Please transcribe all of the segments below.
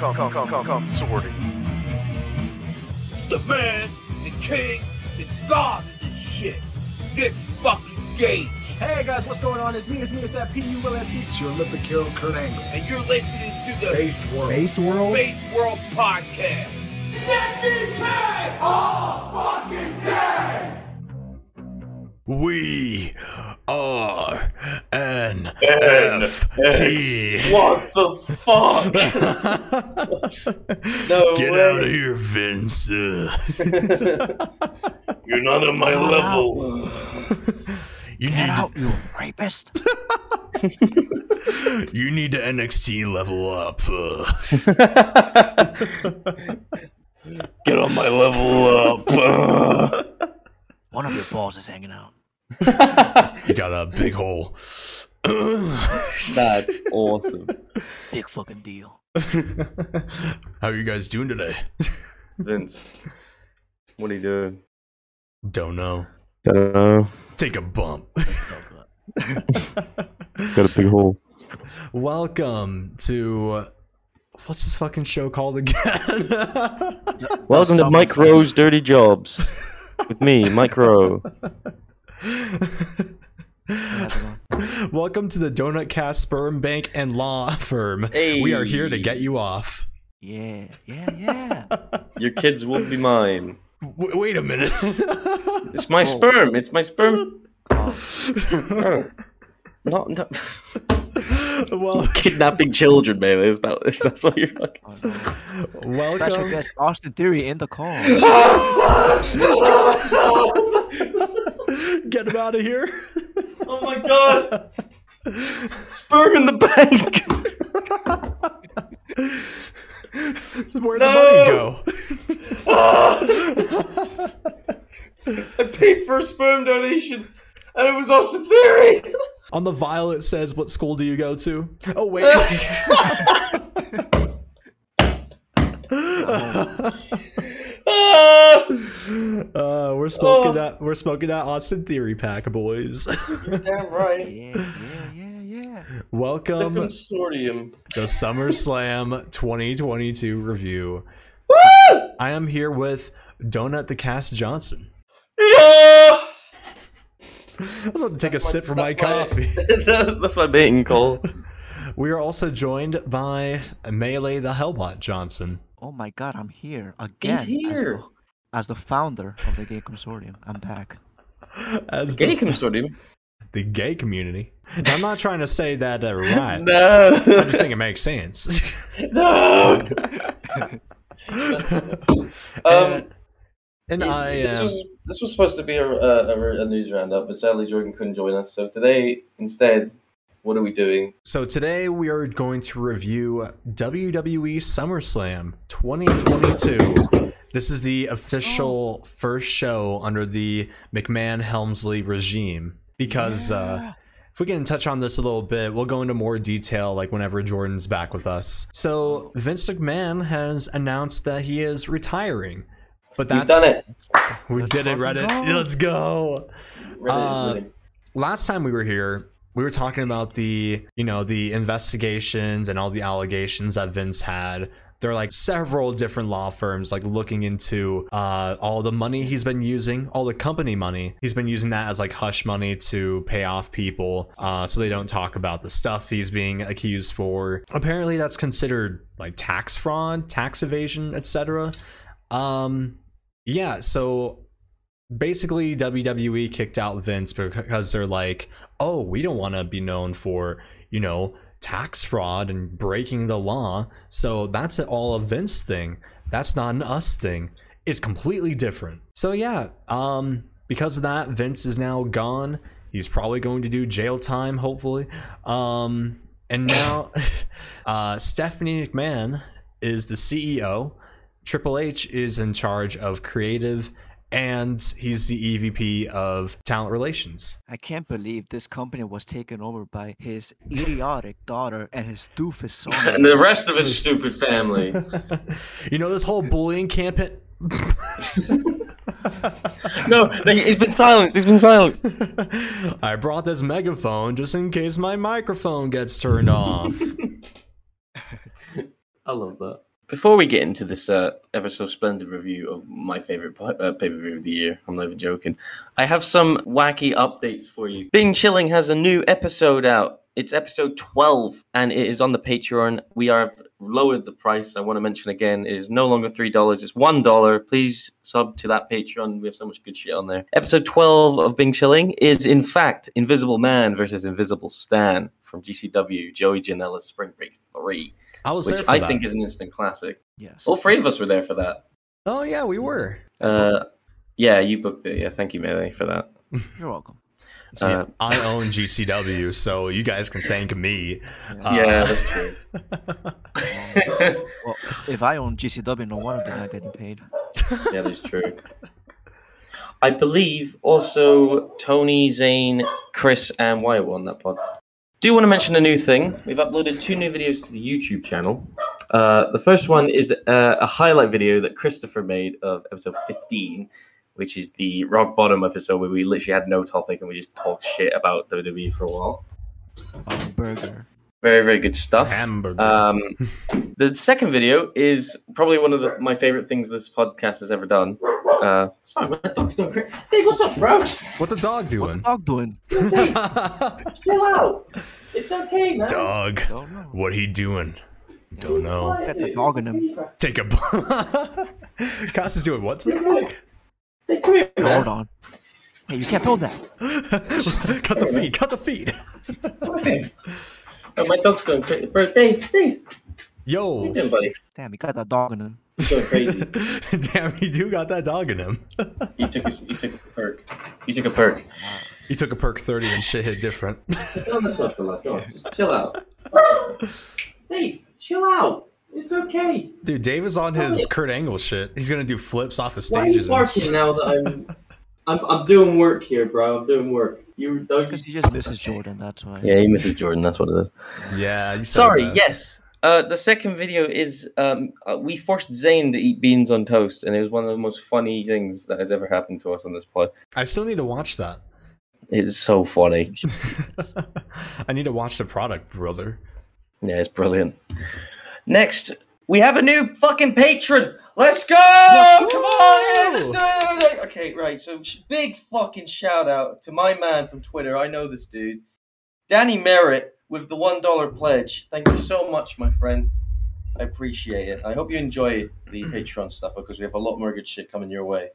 come, come, come, come, come, sorting. the man, the king, the god of this shit. Nick fucking Gage. Hey guys, what's going on? It's me, it's me, it's that P-U-L-S-D. It's your Olympic hero, Kurt Angle. And you're listening to the Based World. Based World? Base World Podcast. We are NFT. What the fuck? no Get way. out of here, Vince. Uh, You're not on my level. you need Get out, you rapist. To, you need to NXT level up. Uh, Get on my level up. One of your balls is hanging out. You got a big hole. That's awesome. Big fucking deal. How are you guys doing today? Vince, what are you doing? Don't know. Don't know. Take a bump. Got a big hole. Welcome to what's this fucking show called again? Welcome to Mike Rowe's Dirty Jobs. With me, Mike Rowe. Welcome to the Donut Cast Sperm Bank and Law Firm. We are here to get you off. Yeah, yeah, yeah. Your kids will be mine. W- wait a minute. It's my sperm. It's my sperm. Oh. Not, not well, kidnapping children, man. Is that that's what you're oh, fucking? Oh, no. Special welcome. guest Austin Theory in the call. Get him out of here. Oh my god! Sperm in the bank. Where'd No. the money go? I paid for a sperm donation, and it was Austin Theory. On the vial, it says, "What school do you go to?" Oh wait. Ah! uh, we're smoking Oh. that. We're smoking that Austin Theory pack, boys. Damn right. Yeah, yeah, yeah, yeah. Welcome The consortium. the SummerSlam 2022 review. Woo! I am here with Donut the Cast Johnson. Yeah. I was about to take a sip from my my- coffee. That's my baiting call. We are also joined by Melee the Hellbot Johnson. Oh my god, I'm here again. as here. the- As the, founder of the gay consortium, I'm back. As Gay the, consortium. the gay community. Now, I'm not trying to say that uh, right. No. I just think it makes sense. no. um, and and I this am. was this was supposed to be a, a, a news roundup, but sadly Jordan couldn't join us. So today, instead, what are we doing? So today we are going to review WWE SummerSlam 2022. This is the official first show under the McMahon Helmsley regime. Because uh, if we can touch on this a little bit, we'll go into more detail like whenever Jordan's back with us. So Vince McMahon has announced that he is retiring. But We've that's done it. we Let's did it, fucking Reddit. go. Let's go Uh, last time we were here we were talking about the you know the investigations and all the allegations that vince had. There are like several different law firms like looking into uh, all the money he's been using all the company money. He's been using that as like hush money to pay off people uh, so they don't talk about the stuff he's being accused for. Apparently that's considered like tax fraud tax evasion etc um yeah so basically WWE kicked out Vince because they're like, "Oh, we don't want to be known for, you know, tax fraud and breaking the law. So that's an all Vince thing. That's not an us thing. It's completely different." So yeah, um because of that, Vince is now gone. He's probably going to do jail time hopefully. Um and now uh Stephanie McMahon is the CEO. Triple H is in charge of creative and he's the EVP of talent relations. I can't believe this company was taken over by his idiotic daughter and his doofus son. And the rest of his stupid family. you know this whole bullying campaign. no, they- he's been silenced. He's been silenced. I brought this megaphone just in case my microphone gets turned off. I love that. Before we get into this uh, ever so splendid review of my favorite uh, pay per view of the year, I'm not even joking. I have some wacky updates for you. Bing Chilling has a new episode out. It's episode 12 and it is on the Patreon. We have lowered the price. I want to mention again, it is no longer $3, it's $1. Please sub to that Patreon. We have so much good shit on there. Episode 12 of Bing Chilling is, in fact, Invisible Man versus Invisible Stan from GCW, Joey Janela's Spring Break 3, I was which there for I that. think is an instant classic. Yes. All three of us were there for that. Oh yeah, we were. Uh, yeah, you booked it. Yeah, thank you, Melee, for that. You're welcome. See, Uh, I own GCW, so you guys can thank me. Uh, yeah, that's true. Well, if I own GCW, no wonder they're not getting paid. yeah, that's true. I believe also Tony, Zane, Chris, and Wyatt were on that pod. Do want to mention a new thing? We've uploaded two new videos to the YouTube channel. Uh, the first one is uh, a highlight video that Christopher made of episode 15, which is the rock bottom episode where we literally had no topic and we just talked shit about WWE for a while. Oh, burger. Very, very good stuff. Hamburger. Um, the second video is probably one of the, my favorite things this podcast has ever done. Uh, sorry, my dog's going crazy. Hey, what's up, bro? what the dog doing? What doing? the dog doing? Chill out. It's okay, man. dog. Don't know. What he doing? Don't know. Got the dog in him. Take a. Cass is doing what to the dog? Hey, come here, man. Hold on. Hey, you can't hold that. cut the feet. Cut the feet. Okay. Oh, my dog's going crazy. Bro, Dave, Dave, what Yo. you doing, buddy? Damn, you got that dog in him. He's going crazy. Damn, he do got that dog in him. he took his, he took a perk. He took a perk. He took a perk 30 and shit hit different. Go this one for life. Go on, just chill out. Dave, chill out. It's okay. Dude, Dave is on his Kurt Angle shit. He's gonna do flips off of Why are you stages. and barking s- now that I'm, I'm, I'm doing work here, bro. I'm doing work. You, dog. Because he just misses Jordan, that's why. Yeah, he misses Jordan. That's what it is. Yeah. you said Sorry. it. Yes. Uh, the second video is um, uh, we forced Zane to eat beans on toast, and it was one of the most funny things that has ever happened to us on this pod. I still need to watch that. It's so funny. I need to watch the product, brother. Yeah, it's brilliant. Next, we have a new fucking patron. Let's go! Come on! let's. Okay, right. So, big fucking shout out to my man from Twitter. I know this dude, Danny Merritt, with the one dollar pledge. Thank you so much, my friend. I appreciate it. I hope you enjoy the Patreon stuff because we have a lot more good shit coming your way.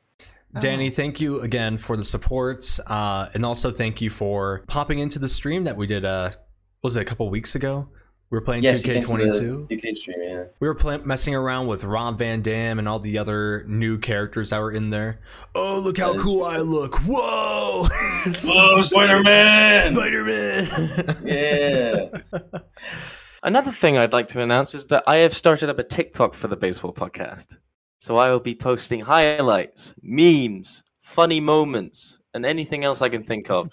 Danny, thank you again for the support, uh, and also thank you for popping into the stream that we did. Uh, what was it a couple weeks ago? We were playing Yes, you came to 2K22. the 2K stream, yeah. We were play- messing around with Rob Van Dam and all the other new characters that were in there. Oh, look how cool. I look! Whoa! Spider Man! Spider Man! Yeah. Another thing I'd like to announce is that I have started up a TikTok for the BasedWorld Podcast. So I will be posting highlights, memes, funny moments, and anything else I can think of.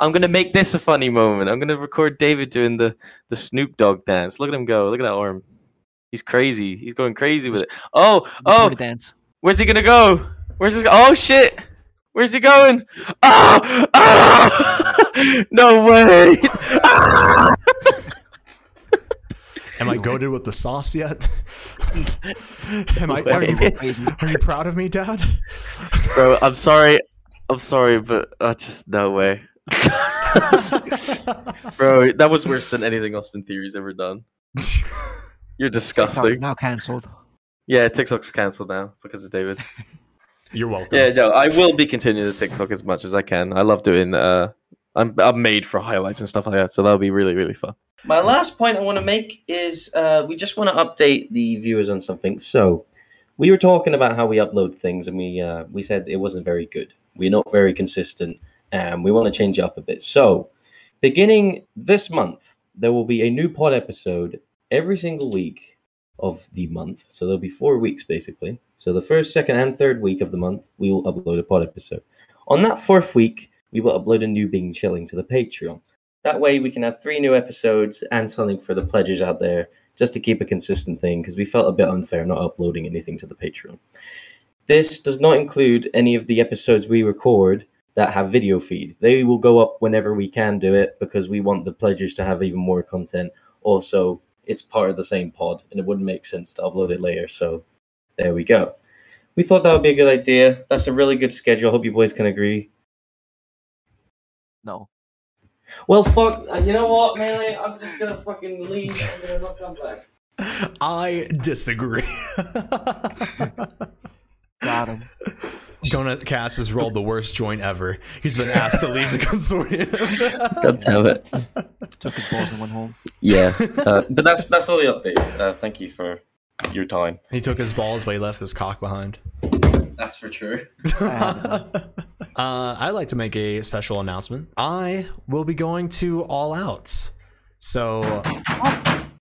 I'm gonna make this a funny moment. I'm gonna record David doing the the Snoop Dogg dance. Look at him go. Look at that arm. He's crazy. He's going crazy with it. Oh, oh, dance. Where's he gonna go? Where's this? Oh shit! Where's he going? Ah! Ah! no way! Ah! Am I goaded with the sauce yet? Am I? Are you, are you proud of me, Dad? Bro, I'm sorry. I'm sorry, but uh, just no way. Bro, that was worse than anything Austin Theory's ever done. You're disgusting. Now cancelled. Yeah, TikTok's cancelled now because of David. You're welcome. Yeah, no, I will be continuing the TikTok as much as I can. I love doing. Uh, I'm I'm made for highlights and stuff like that, so that'll be really really fun. My last point I want to make is uh, we just want to update the viewers on something. So we were talking about how we upload things, and we uh, we said it wasn't very good. We're not very consistent, and we want to change it up a bit. So beginning this month, there will be a new pod episode every single week of the month. So there'll be four weeks basically. So the first, second, and third week of the month, we will upload a pod episode. On that fourth week, we will upload a new Bing Chilling to the Patreon. That way, we can have three new episodes and something for the pledgers out there, just to keep a consistent thing, because we felt a bit unfair not uploading anything to the Patreon. This does not include any of the episodes we record that have video feed. They will go up whenever we can do it because we want the pledgers to have even more content. Also, it's part of the same pod, and it wouldn't make sense to upload it later. So there we go. We thought that would be a good idea. That's a really good schedule. Hope you boys can agree. No. Well, fuck. uh, You know what, Melee? I'm just gonna fucking leave. I'm gonna not come back. I disagree. Got him. Donut Cass has rolled the worst joint ever. He's been asked to leave the consortium. God damn it. Took his balls and went home. Yeah, uh, but that's that's all the updates. Uh, thank you for your time. he took his balls, but he left his cock behind. That's for true. uh, I'd like to make a special announcement. I will be going to All Out. So,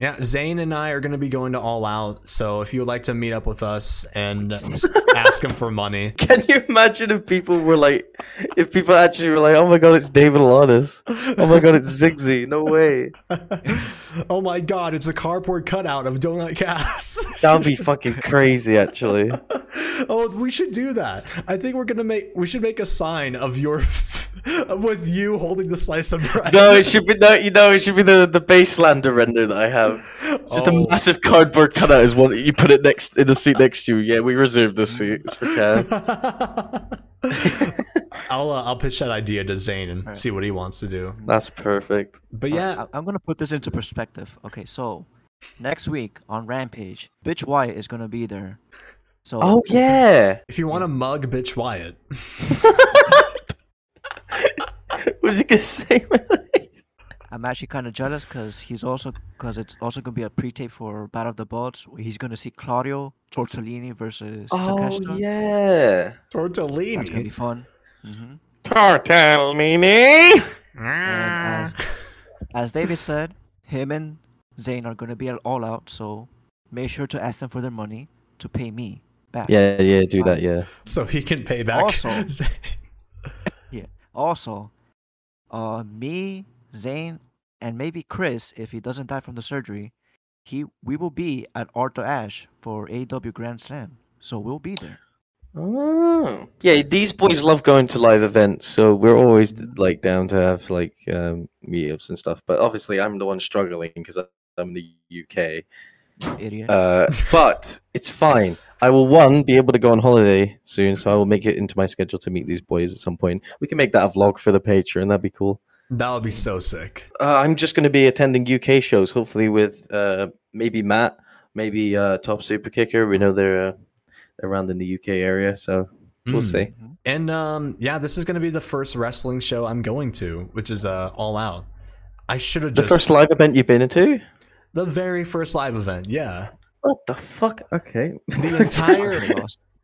yeah, Zane and I are going to be going to All Out. So, if you would like to meet up with us and ask him for money, Can you imagine if people were like, if people actually were like, oh my god, it's David Alaniz. Oh my god, it's Ziggy. No way. oh my god, it's a cardboard cutout of Donut Cass. That would be fucking crazy, actually. oh, we should do that. I think we're gonna make. We should make a sign of your, with you holding the slice of bread. No, it should be no, you know, it should be the the Baselander render that I have. Just Oh. a massive cardboard cutout is one that you put it next in the seat next to you. Yeah, we reserved the seat. It's for Cass. I'll uh, I'll pitch that idea to Zane and Alright. see what he wants to do. That's perfect. But yeah, I- I'm gonna put this into perspective. Okay, so next week on Rampage, Bitch Wyatt is gonna be there. So Oh yeah. if you want to mug bitch Wyatt, What was he gonna say? I'm actually kind of jealous because he's also because it's also gonna be a pre-tape for Battle of the Belts. Where he's gonna see Claudio Tortellini versus oh Takeshita. yeah. That's gonna be tortellini. fun. hmm Tortellini. And as as David said, him and Zane are gonna be at all out. So make sure to ask them for their money to pay me back. Yeah, yeah, do that. Yeah. so he can pay back. Also- Zane. Also, uh, me, Zane, and maybe Chris, if he doesn't die from the surgery, he we will be at Arthur Ashe for AEW Grand Slam. So we'll be there. Oh. Yeah, these boys love going to live events, so we're always like down to have like um, meetups and stuff. But obviously, I'm the one struggling because I'm in the UK. Idiot. Uh, but it's fine. I will one be able to go on holiday soon, so I will make it into my schedule to meet these boys at some point. We can make that a vlog for the Patreon. That'd be cool. That would be so sick. Uh, I'm just going to be attending UK shows, hopefully with uh, maybe Matt, maybe uh, Top Super Kicker. We know they're uh, around in the UK area, so we'll Mm. see. And um, yeah, this is gonna be the first wrestling show I'm going to, which is uh, All Out. I should have just The just first live event you've been to? the very first live event. Yeah, What the fuck? Okay. the entire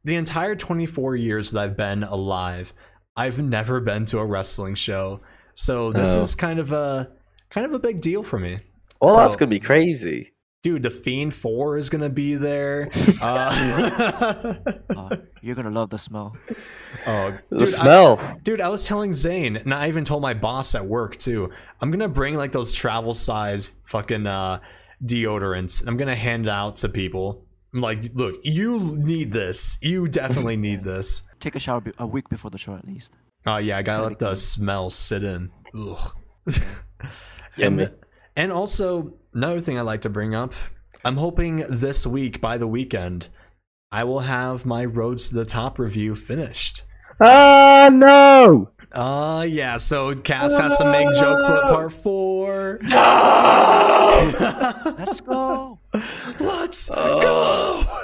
the entire 24 years that I've been alive, I've never been to a wrestling show. So this Oh. is kind of a kind of a big deal for me. well, that's gonna be crazy. Dude, the Fiend 4 is going to be there. Uh, Uh, you're gonna love the smell. oh, The dude, I- smell. Dude, I was telling Zane, and I even told my boss at work too. I'm gonna bring like those travel size fucking uh, deodorants. I'm gonna hand it out to people. I'm like, look, you need this. You definitely need this. Take a shower be- a week before the show at least. Oh yeah, I gotta Gotta let the clean. smell sit in. Ugh. And, and also another thing I like to bring up. I'm hoping this week by the weekend, I will have my Roads to the Top review finished. Ah no! Uh yeah, so Cass has to make joke book part four. Let's go. Let's Oh.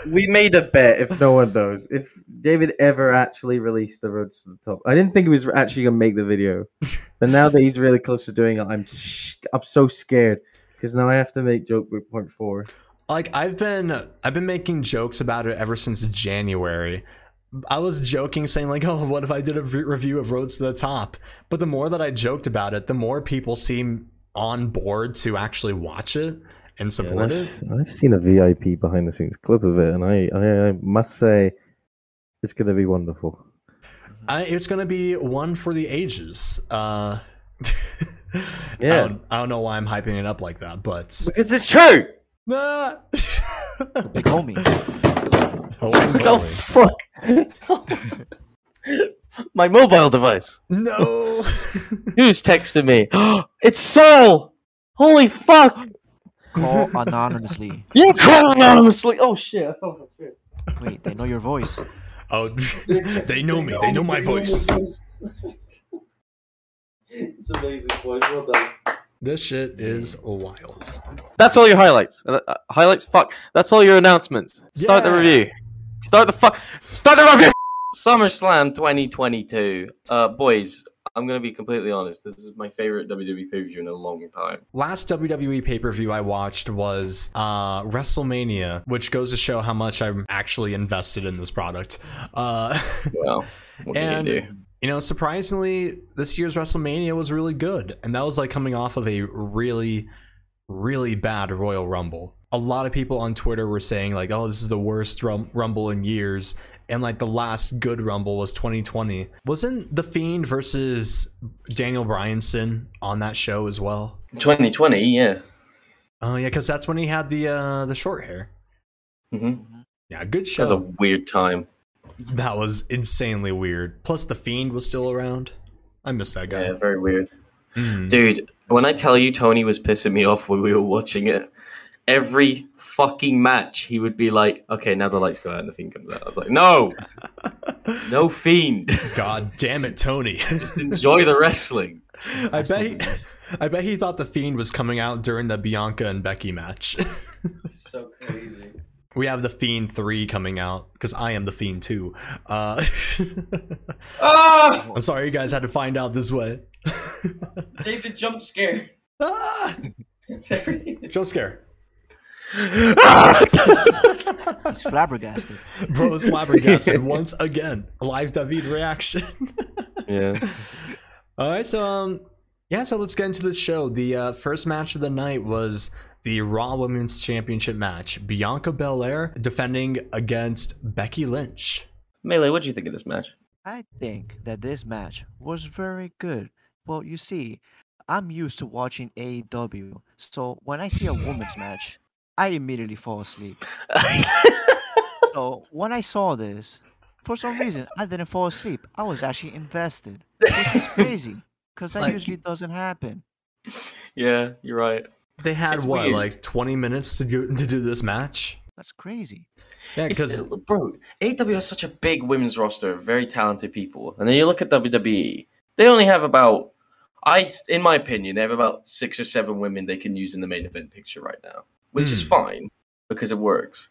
go. We made a bet if no one knows. If David ever actually released the roads to the top, I didn't think he was actually gonna make the video, but now that he's really close to doing it, I'm sh- I'm so scared because now I have to make joke book point four. Like I've been I've been making jokes about it ever since January. I was joking saying like, "Oh, what if I did a re- review of Roads to the Top?" But the more that I joked about it, the more people seem on board to actually watch it and Yeah, and support I've, it. s- I've seen a VIP behind the scenes clip of it, and I, I, I must say, it's gonna be wonderful. I, it's gonna be one for the ages. Uh, Yeah. I don't, I don't know why I'm hyping it up like that, but Because it's true. Ah. Big homie. Holy Oh fuck! My mobile device. no. Who's texting me? it's Saul. Holy fuck! Call anonymously. Yeah, call anonymously. Oh shit! I fell off shit. Wait, they know your voice. Oh, they know me. They know my voice. it's amazing, boys. Well done. This shit is wild. That's all your highlights. Uh, uh, highlights. Fuck. That's all your announcements. Start the review. Start the fuck. Start the review. SummerSlam 2022. Uh, boys, I'm gonna be completely honest. This is my favorite WWE pay per view in a long time. Last WWE pay per view I watched was uh, WrestleMania, which goes to show how much I'm actually invested in this product. Uh, Well, what can and you do? you know, surprisingly, this year's WrestleMania was really good, and that was like coming off of a really, really bad Royal Rumble. A lot of people on Twitter were saying like, "Oh, this is the worst rum- Rumble in years." And like the last good Rumble was 2020. Wasn't The Fiend versus Daniel Bryanson on that show as well? 2020. Yeah. Oh yeah, because that's when he had the uh the short hair. hmm Yeah, good That was a weird time. That was insanely weird. Plus, the Fiend was still around. I miss that guy. Yeah, very weird. Mm. Dude, when I tell you Tony was pissing me off when we were watching it, every fucking match he would be like, okay, now the lights go out and the fiend comes out. I was like, no, no fiend. God damn it, Tony! Just enjoy the wrestling. I bet he, I bet he thought the Fiend was coming out during the Bianca and Becky match. So crazy. we have the Fiend three coming out because I am the Fiend too. Uh, Ah! I'm sorry, you guys had to find out this way. David jump scare. ah! Jump scare. He's flabbergasted. Bro's flabbergasted once again. Live David reaction. yeah. All right, so um, yeah, so let's get into this show. The uh, first match of the night was the Raw Women's Championship match. Bianca Belair defending against Becky Lynch. Melee, what do you think of this match? I think that this match was very good. Well, you see, I'm used to watching AEW, so when I see a women's match, I immediately fall asleep. So when I saw this, for some reason, I didn't fall asleep. I was actually invested, which is crazy because that Like- usually doesn't happen. yeah, you're right. They had It's what, weird. like 20 minutes to do to do this match? That's crazy. Yeah, because uh, bro, AEW has such a big women's roster of very talented people, and then you look at WWE, they only have about, I, in my opinion, they have about six or seven women they can use in the main event picture right now, which is Hmm. fine because it works.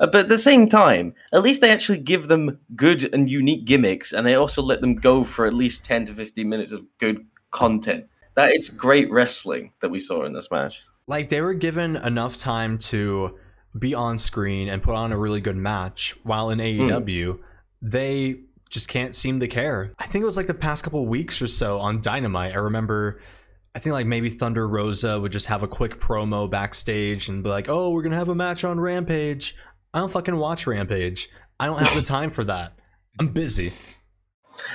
Uh, but at the same time, at least they actually give them good and unique gimmicks, and they also let them go for at least ten to fifteen minutes of good content. That is great wrestling that we saw in this match. like they were given enough time to be on screen and put on a really good match, while in AEW they just can't seem to care. I think it was like the past couple weeks or so on Dynamite. I remember. I think like maybe Thunder Rosa would just have a quick promo backstage and be like, "Oh, we're gonna have a match on Rampage." I don't fucking watch Rampage. I don't have the time for that. I'm busy.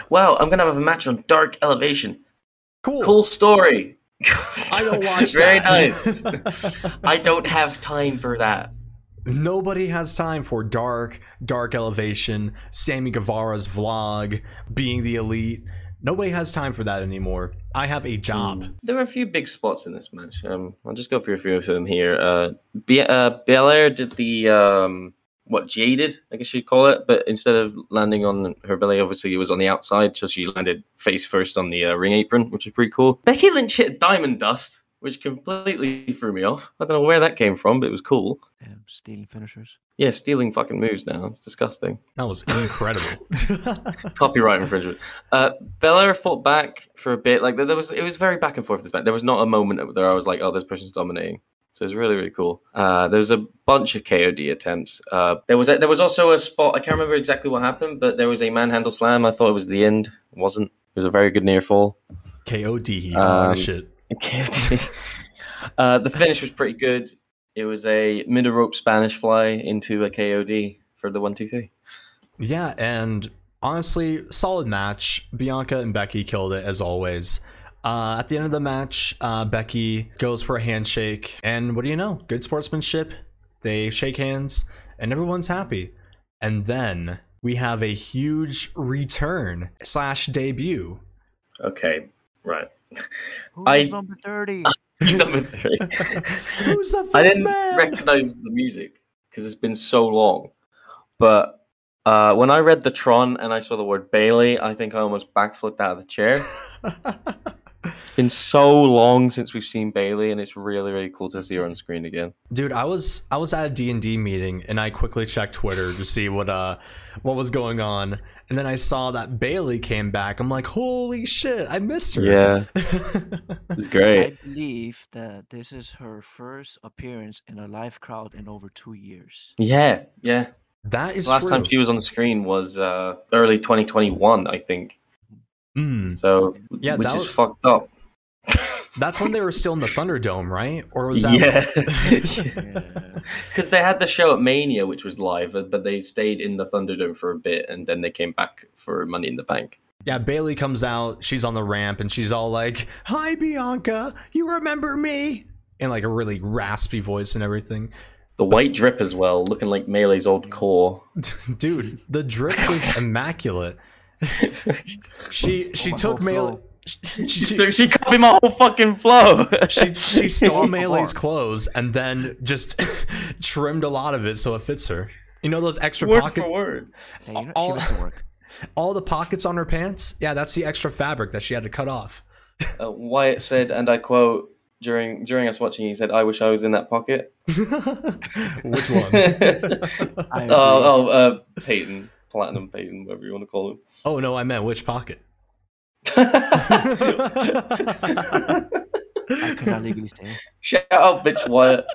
Wow, I'm gonna have a match on Dark Elevation. Cool. Cool story. I don't watch Very that. nice. I don't have time for that. Nobody has time for dark, dark elevation, Sammy Guevara's vlog, being the elite. Nobody has time for that anymore. I have a job. There were a few big spots in this match. Um, I'll just go through a few of them here. Uh, Be- uh, Belair did the um, what jaded, I guess you'd call it, but instead of landing on her belly, obviously it was on the outside, so she landed face first on the uh, ring apron, which is pretty cool. Becky Lynch hit Diamond Dust, which completely threw me off. I don't know where that came from, but it was cool. Damn, stealing finishers. Yeah, stealing fucking moves now. It's disgusting. That was incredible. Copyright infringement. Uh, Belair fought back for a bit. Like there there was, it was very back and forth. This match. There was not a moment where I was like, "Oh, this person's dominating." So it was really, really cool. Uh, there was a bunch of KOD attempts. Uh, there was a, there was also a spot. I can't remember exactly what happened, but there was a manhandle slam. I thought it was the end. It wasn't. It was a very good near fall. KOD, all Um, the shit. KOD. uh, the finish was pretty good. It was a middle rope Spanish fly into a KOD for the one, two, three. Yeah, and honestly, solid match. Bianca and Becky killed it as always. Uh, at the end of the match, uh, Becky goes for a handshake, and what do you know? Good sportsmanship. They shake hands, and everyone's happy. And then we have a huge return slash debut. Okay, right. Who's I- number 30? Who's number three? Who's the I didn't man? recognize the music because it's been so long. But uh, when I read the Tron and I saw the word Bayley, I think I almost backflipped out of the chair. It's been so long since we've seen Bayley, and it's really, really cool to see her on screen again. Dude, I was I was at a D&D meeting and I quickly checked Twitter to see what uh what was going on. And then I saw that Bayley came back. I'm like, "Holy shit, I missed her." Yeah, it's great. I believe that this is her first appearance in a live crowd in over two years. Yeah, yeah. that is The last true. time she was on the screen was uh, early 2021, I think. Mm, So, Yeah, which that is was- fucked up. that's when they were still in the Thunderdome, right? Or was that Yeah. Because they had the show at Mania, which was live, but they stayed in the Thunderdome for a bit, and then they came back for Money in the Bank. Yeah, Bayley comes out, she's on the ramp and she's all like, "Hi Bianca, you remember me?" in like a really raspy voice and everything. The white drip as well, looking like Melee's old core. Dude, the drip was immaculate. She she my took whole Melee she, She, she, she copied my whole fucking flow. she, she stole Melee's clothes and then just trimmed a lot of it so it fits her. You know those extra word pocket for word. Yeah, you know, all- she went to work. all the pockets on her pants? Yeah, that's the extra fabric that she had to cut off. Uh, Wyatt said, and I quote during during us watching, he said, "I wish I was in that pocket." Which one? I oh, oh, uh, Peyton, Platinum Peyton, whatever you want to call him. oh no, I meant which pocket. I cannot legally say. Shout out, bitch Wyatt.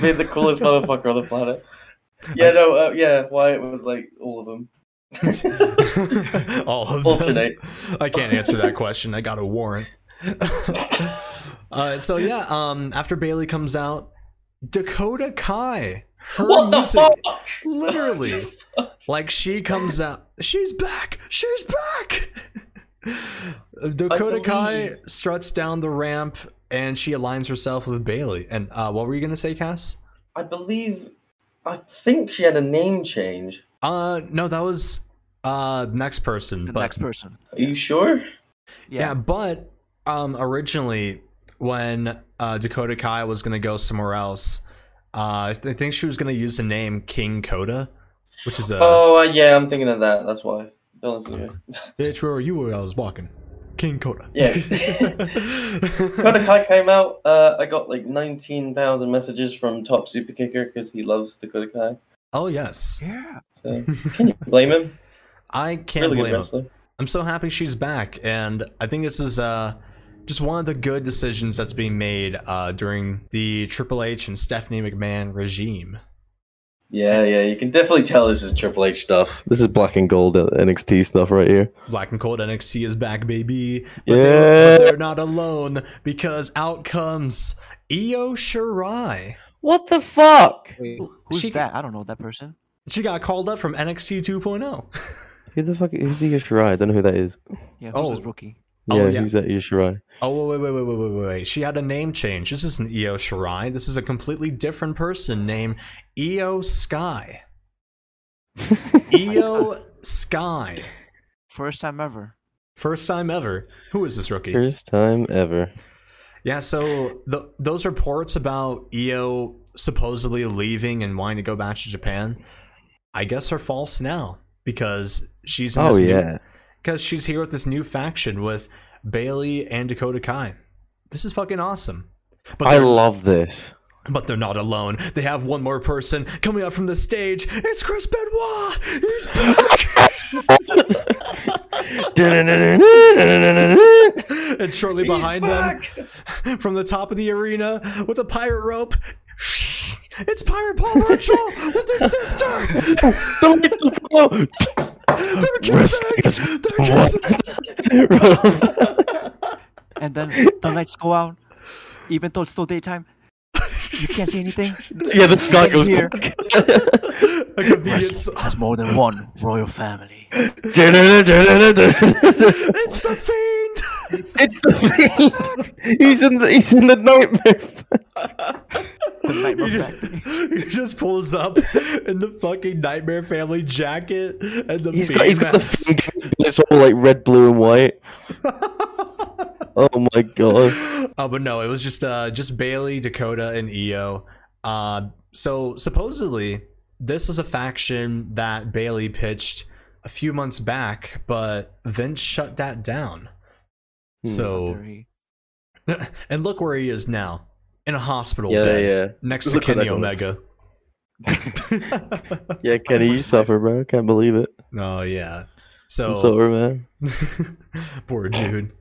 Being the coolest motherfucker on the planet. Yeah, no, uh, yeah, Wyatt was like all of them. All of them. I can't answer that question. I got a warrant. uh, so yeah, um, after Bayley comes out, Dakota Kai. Her What the music- fuck? Literally, like she comes out. She's back. She's back. Dakota Kai struts down the ramp and she aligns herself with Bayley. And uh, what were you gonna say, Cass? I believe, I think she had a name change. Uh, no, that was uh next person. The but next person. Are you sure? Yeah, Yeah. but um, originally when uh, Dakota Kai was gonna go somewhere else, uh, I think she was gonna use the name King Coda, which is a oh, uh, yeah, I'm thinking of that. That's why. Don't listen to me. bitch. Where were you when I was walking? King Coda. Yeah. Dakota Kai came out. Uh, I got like 19,000 messages from Top Super Kicker because he loves Dakota Kai. oh yes, Yeah. So, can you blame him? I can't Really blame him. I'm so happy she's back, and I think this is uh just one of the good decisions that's being made uh during the Triple H and Stephanie McMahon regime. Yeah, yeah, you can definitely tell this is Triple H stuff. This is black and gold NXT stuff right here. Black and gold NXT is back, baby. But, Yeah. they're, but they're not alone because out comes Io Shirai. What the fuck? Who's She- that? I don't know that person. She got called up from NXT 2.0. Who the fuck? Who's Io Shirai? I don't know who that is. Yeah, who's Oh. this rookie? Oh, Yeah, yeah. who's that Io Shirai? Oh, wait, wait, wait, wait, wait, wait, wait. She had a name change. This isn't Io Shirai. This is a completely different person named Iyo Sky. Iyo Sky. First time ever. First time ever. Who is this rookie? First time ever. Yeah, so the, those reports about Io supposedly leaving and wanting to go back to Japan, I guess are false now because she's in Oh this new- yeah. Because she's here with this new faction with Bayley and Dakota Kai. This is fucking awesome. But I love this. but they're not alone. They have one more person coming up from the stage. It's Chris Benoit. He's back. and shortly behind them, from the top of the arena with a pirate rope, it's Pirate Paul Burchill with his sister. They're kissing. They're kissing. And then the lights go out, even though it's still daytime. You can't see anything. yeah, the sky goes. Here. A convenient. s- has more than one royal family. It's the fiend. it's the fiend. He's in the he's in the nightmare. The He just, he just pulls up in the fucking Nightmare Family jacket and the He's fiend got he's got the mask. It's all like red, blue, and white. oh my god. Oh, but no, it was just uh just Bayley, Dakota, and Io. Uh, so supposedly this was a faction that Bayley pitched a few months back, but Vince shut that down. Hmm. So and look where he is now. In a hospital Yeah, bed yeah. next to Look at Kenny Omega. Yeah, Kenny, you suffer, bro. Can't believe it. oh yeah. So I'm sorry, man. Poor Jude.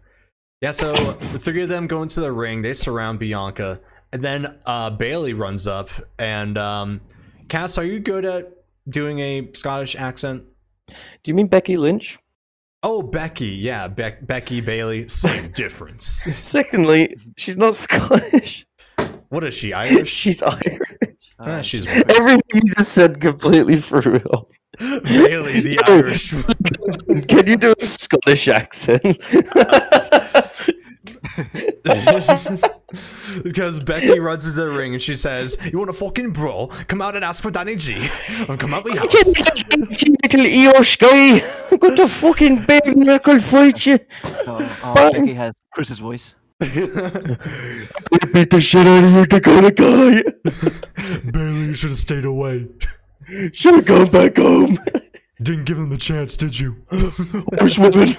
Yeah, so the three of them go into the ring. They surround Bianca, and then uh, Bayley runs up. And um, Cass, are you good at doing a Scottish accent? Do you mean Becky Lynch? Oh, Becky. Yeah, Be- Becky Bayley. Same difference. Secondly, she's not Scottish. What is she? Irish? She's Irish. Ah, uh, she's Everything you just said completely threw me off. Bayley, the Irish. Can you do a Scottish accent? because Becky runs into the ring and she says, "You want a fucking brawl? Come out and ask for Danny G. I've come out my house." little Iyo Sky. I'm going to fucking big knuckle fight you. uh, uh, Becky has Chris's voice. Beat the shit out of you, Dakota guy. Bayley, you should have stayed away. Should have gone back home. Didn't give them a chance, did you? Where's women?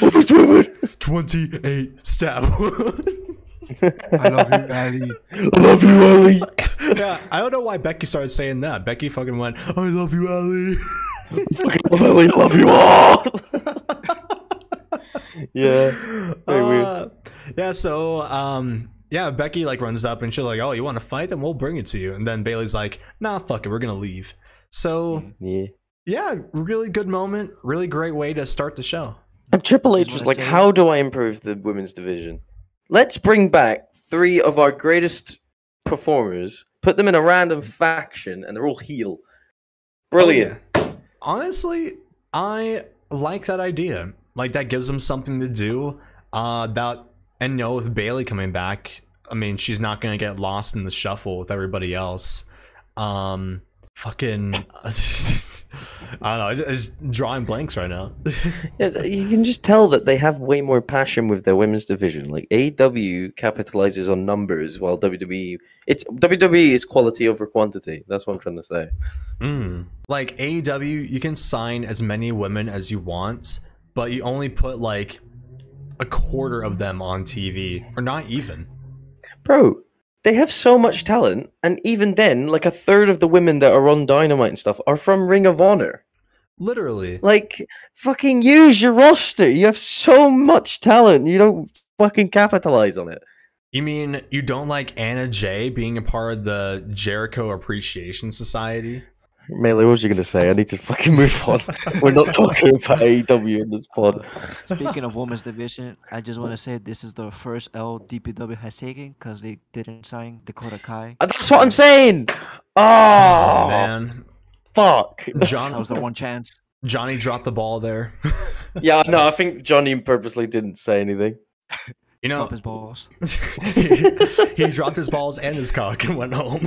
Where's women? 28 stab wounds. I love you, Ali. I love you, Ali. yeah, I don't know why Becky started saying that. Becky fucking went, I love you, Ali. I love Ellie. I love you all. yeah. Very weird. Ah. Yeah, so um yeah, Becky like runs up and she's like, "Oh, you want to fight? Then we'll bring it to you." And then Bayley's like, "Nah, fuck it, we're gonna leave." So Yeah. yeah, really good moment, really great way to start the show. And Triple H was like, I'm "How do I improve the women's division? Let's bring back three of our greatest performers, put them in a random faction, and they're all heel. Brilliant. Oh, yeah. Honestly, I like that idea. Like that gives them something to do. Uh, that and know with Bayley coming back, I mean she's not gonna get lost in the shuffle with everybody else. Um, fucking, I don't know. Just drawing blanks right now. Yeah, you can just tell that they have way more passion with their women's division. Like AEW capitalizes on numbers, while WWE it's WWE is quality over quantity. That's what I'm trying to say. Mm. Like AEW, you can sign as many women as you want, but you only put like a quarter of them on TV, or not even. Bro, they have so much talent, and even then, like a third of the women that are on Dynamite and stuff are from Ring of Honor. Literally. Like, fucking use your roster. You have so much talent. You don't fucking capitalize on it. You mean you don't like Anna Jay being a part of the Jericho Appreciation Society? Melee, what was you gonna say? I need to fucking move on. We're not talking about AEW in this pod. Speaking of women's division, I just want to say this is the first L DPW has taken because they didn't sign Dakota Kai. Uh, That's what I'm saying. Oh, Man, fuck. John That was the one chance. Johnny dropped the ball there. yeah, no, I think Johnny purposely didn't say anything. You know, Drop his balls. he dropped his balls and his cock and went home.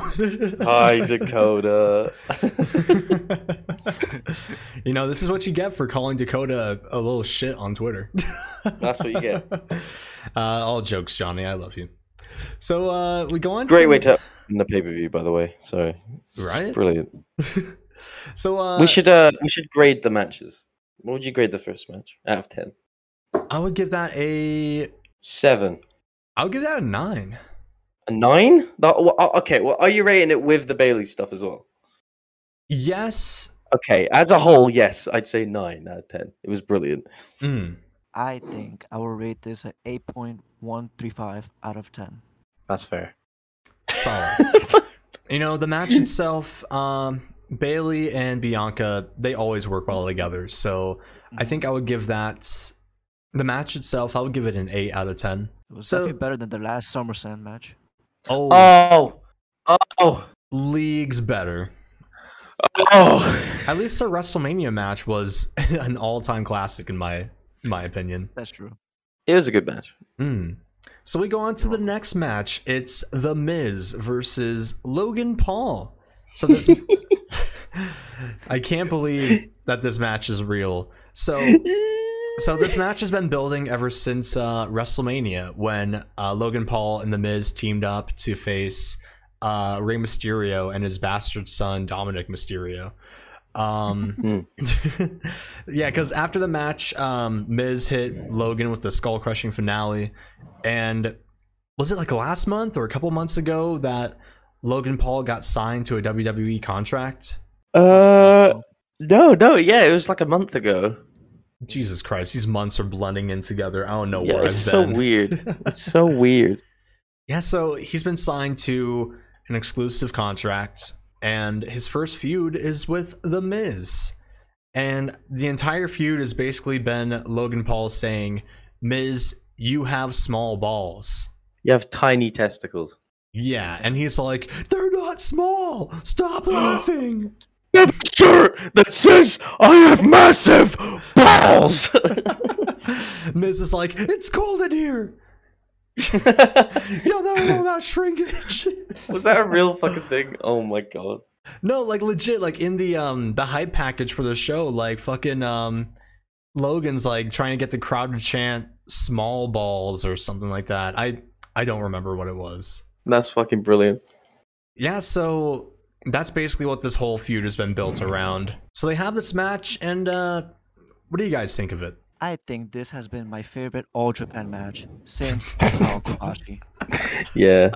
Hi, Dakota. you know, this is what you get for calling Dakota a, a little shit on Twitter. That's what you get. Uh, all jokes, Johnny. I love you. So uh, we go on. Great to way the- to in the pay per view, by the way. Sorry, It's Right? Brilliant. So uh, we should uh we should grade the matches. What would you grade the first match out of ten? I would give that a. Seven. I would give that a nine. A nine? That- well, uh, okay. Well, are you rating it with the Bayley stuff as well? Yes. Okay, as a whole, yes, I'd say nine out of ten. It was brilliant. Mm. I think I will rate this at 8.135 out of 10. That's fair. solid. you know, the match itself, um, Bayley and Bianca, they always work well together. So I think I would give that the match itself. I would give it an eight out of ten. It was So- definitely better than the last SummerSlam match. Oh, Oh, oh, leagues better. oh. At least the WrestleMania match was an all-time classic in my my opinion. That's true. It was a good match. Mm. So we go on to the next match. It's The Miz versus Logan Paul. So this I can't believe that this match is real. So So this match has been building ever since uh, WrestleMania when uh, Logan Paul and The Miz teamed up to face uh, Rey Mysterio and his bastard son Dominic Mysterio. Um, yeah, because after the match, um, Miz hit Logan with the skull crushing finale, and was it like last month or a couple months ago that Logan Paul got signed to a WWE contract? Uh, no, no, yeah, it was like a month ago. Jesus Christ, these months are blending in together. I don't know Yeah, where it's I've so been. weird. It's so weird. Yeah, so he's been signed to an exclusive contract, and his first feud is with The Miz. And the entire feud has basically been Logan Paul saying, Miz, you have small balls. You have tiny testicles. Yeah, and he's like, they're not small. Stop laughing. You have a shirt that says I have massive balls. Miz is like, it's cold in here. Y'all never know about shrinkage. Was that a real fucking thing? Oh my god. No, like legit, like in the um the hype package for the show, like fucking um Logan's like trying to get the crowd to chant small balls or something like that. I I don't remember what it was. That's fucking brilliant. Yeah, so that's basically what this whole feud has been built around. So they have this match and uh what do you guys think of it? I think this has been my favorite All Japan match since Masao Kobashi. Yeah.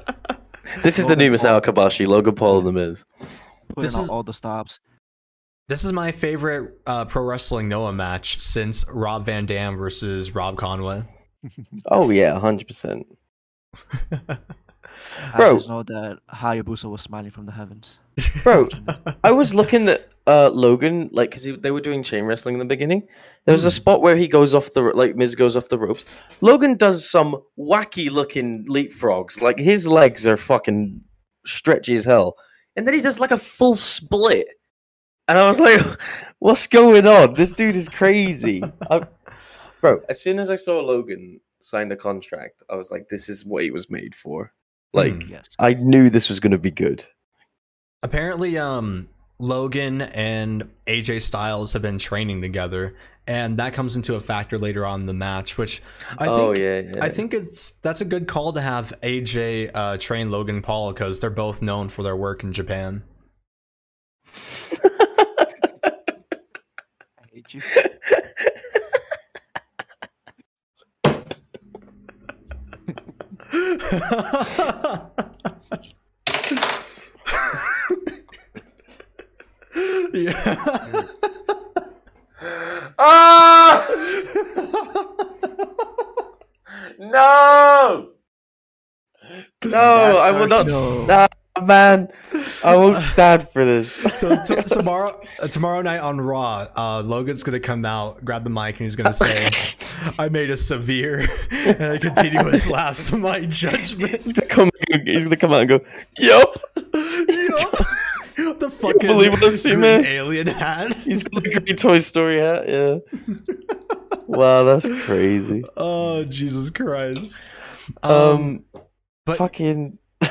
This is the new Masao Kobashi, Logan Paul and The Miz. Putting This is- all the stops. This is my favorite uh, pro wrestling Noah match since Rob Van Dam versus Rob Conway. Oh yeah, hundred percent. I Bro. just know that Hayabusa was smiling from the heavens. Bro. I was looking at uh, Logan, like, because they were doing chain wrestling in the beginning. There was a spot where he goes off the, like, Miz goes off the ropes. Logan does some wacky looking leapfrogs. Like, his legs are fucking stretchy as hell. And then he does, like, a full split. And I was like, what's going on? This dude is crazy. I- Bro, as soon as I saw Logan sign the contract, I was like, this is what he was made for. Like, Hmm. Yes. I knew this was going to be good. Apparently, um, Logan and AJ Styles have been training together, and that comes into a factor later on in the match. Which I oh, think yeah, yeah. I think it's that's a good call to have AJ uh, train Logan Paul because they're both known for their work in Japan. I hate you. yeah. Ah! no! No, I will not. No. Stand, man, I won't stand for this. So t- tomorrow, uh, tomorrow night on Raw, uh, Logan's gonna come out, grab the mic, and he's gonna say, "I made a severe and a continuous lapse to my judgment." He's gonna come. He's gonna come out and go. Yup. The fucking believe what I've seen, green man? alien hat. He's got a great Toy Story hat. Yeah. Wow, that's crazy. Oh Jesus Christ! Um, Um, but- fucking.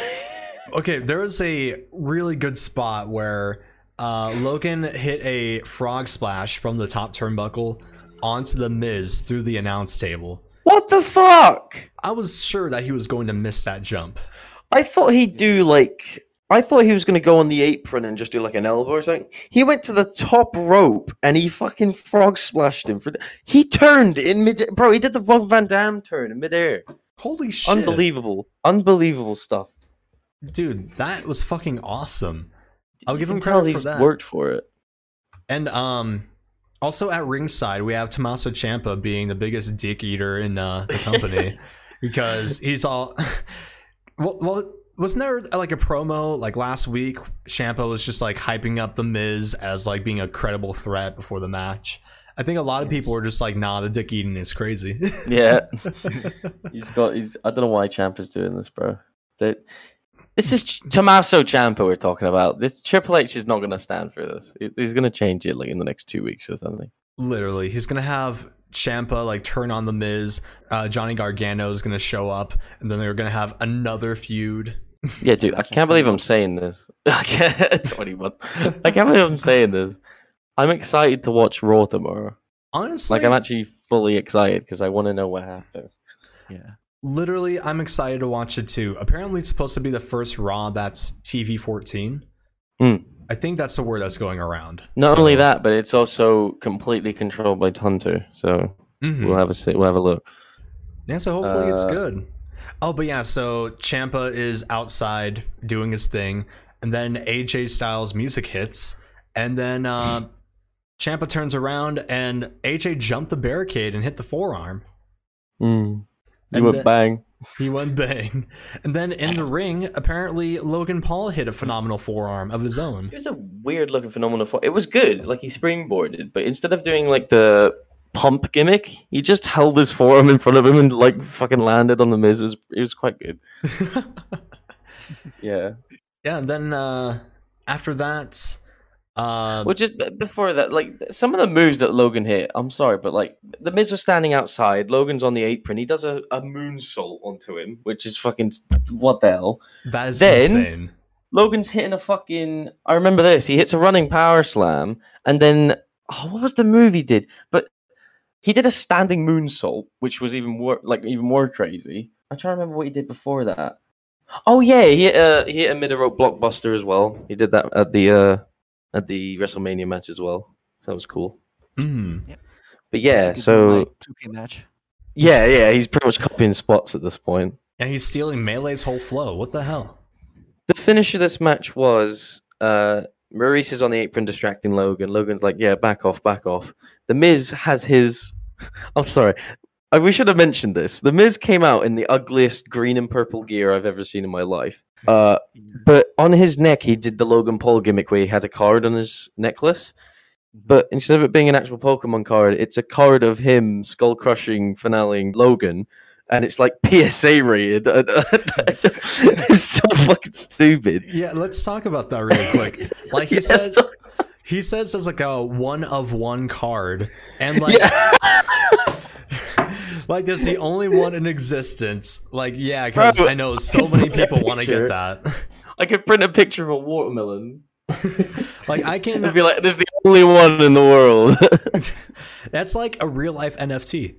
okay, there was a really good spot where uh, Logan hit a frog splash from the top turnbuckle onto the Miz through the announce table. What the fuck? I was sure that he was going to miss that jump. I thought he'd do like I thought he was gonna go on the apron and just do like an elbow or something. He went to the top rope and he fucking frog splashed him for. He turned in mid, bro. He did the Rob Van Dam turn in midair. Holy shit! Unbelievable, unbelievable stuff. dude! That was fucking awesome. I'll You give him credit for that. worked for it. And um, also at ringside, we have Tommaso Ciampa being the biggest dick eater in uh, the company because he's all. well, well, wasn't there like a promo like last week? Ciampa was just like hyping up the Miz as like being a credible threat before the match. I think a lot of people were just like, "Nah, the dick eating is crazy." Yeah, he's got. He's. I don't know why Ciampa's doing this, bro. That this is Ch- Tommaso Ciampa we're talking about. This Triple H is not going to stand for this. He- He's going to change it like in the next two weeks or something. Literally, he's gonna have Ciampa like turn on the Miz. Uh, Johnny Gargano is gonna show up, and then they're gonna have another feud. Yeah, dude, I can't believe I'm saying this. I can't, 21. I can't believe I'm saying this. I'm excited to watch Raw tomorrow. Honestly, Like I'm actually fully excited because I want to know what happens. Yeah. literally, I'm excited to watch it too. Apparently, it's supposed to be the first Raw that's TV 14. Hmm. I think that's the word that's going around. Not So- only that, but it's also completely controlled by Hunter. So Mhm. we'll have a. We'll have a look. Yeah, so hopefully it's Uh, good. Oh, but yeah, so Ciampa is outside doing his thing, and then AJ Styles' music hits, and then uh, Ciampa turns around and AJ jumped the barricade and hit the forearm. Mm. You And went the- bang. He went bang. And then in the ring, apparently Logan Paul hit a phenomenal forearm of his own. It was a weird looking phenomenal. For- it was good. Like he springboarded, but instead of doing like the pump gimmick, he just held his forearm in front of him and like fucking landed on the Miz. It was it was quite good. Yeah. yeah, and then uh, after that, uh, Well, just before that, like some of the moves that Logan hit, I'm sorry, but like the Miz was standing outside. Logan's on the apron. He does a, a moonsault onto him, which is fucking what the hell. that is then- insane. Logan's hitting a fucking. I remember this. He hits a running power slam, and then oh, what was the move he did? But he did a standing moonsault, which was even more like even more crazy. I'm trying to remember what he did before that. Oh yeah, he hit a he hit a mid rope blockbuster as well. He did that at the uh at the WrestleMania match as well. So that was cool. Mm. But yeah, so 2K match. yeah, yeah, he's pretty much copying spots at this point. And he's stealing Melee's whole flow. What the hell? The finish of this match was uh, Maurice is on the apron distracting Logan. Logan's like, "Yeah, back off, back off." The Miz has his. I'm sorry, Uh, we should have mentioned this. The Miz came out in the ugliest green and purple gear I've ever seen in my life. Uh, but on his neck, he did the Logan Paul gimmick where he had a card on his necklace. But instead of it being an actual Pokemon card, it's a card of him skull crushing, finaling Logan, and it's like PSA rated. it's so fucking stupid. Yeah, let's talk about that really quick. Like he Yeah, says, so- he says there's like a one of one card, and like, like that's the only one in existence. Like, yeah, because I know so many people want to get that. I could print a picture of a watermelon like, I and can. be like, "This is the only one in the world." That's like a real life NFT.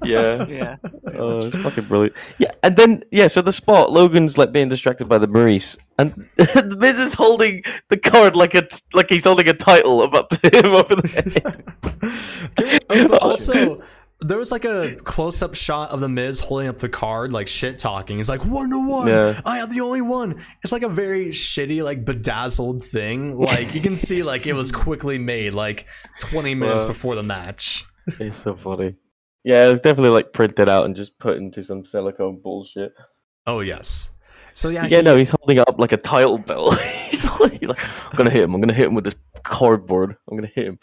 yeah. Yeah. Oh, it's fucking brilliant. Yeah, and then yeah, so the spot Logan's like being distracted by the Maurice, and the Miz is holding the card like a t- like he's holding a title about to hit him over the head. Can we- oh, but oh, also, there was like a close up shot of the Miz holding up the card, like shit talking. He's like, one to one. Yeah. I have the only one. It's like a very shitty, like bedazzled thing. Like you can see, like it was quickly made, like 20 minutes Wow. before the match. It's so funny. Yeah, it's definitely like printed out and just put into some silicone bullshit. Oh yes. So yeah, Yeah, he- no, he's holding up like a title belt. he's, like, he's like, I'm gonna hit him. I'm gonna hit him with this cardboard. I'm gonna hit him.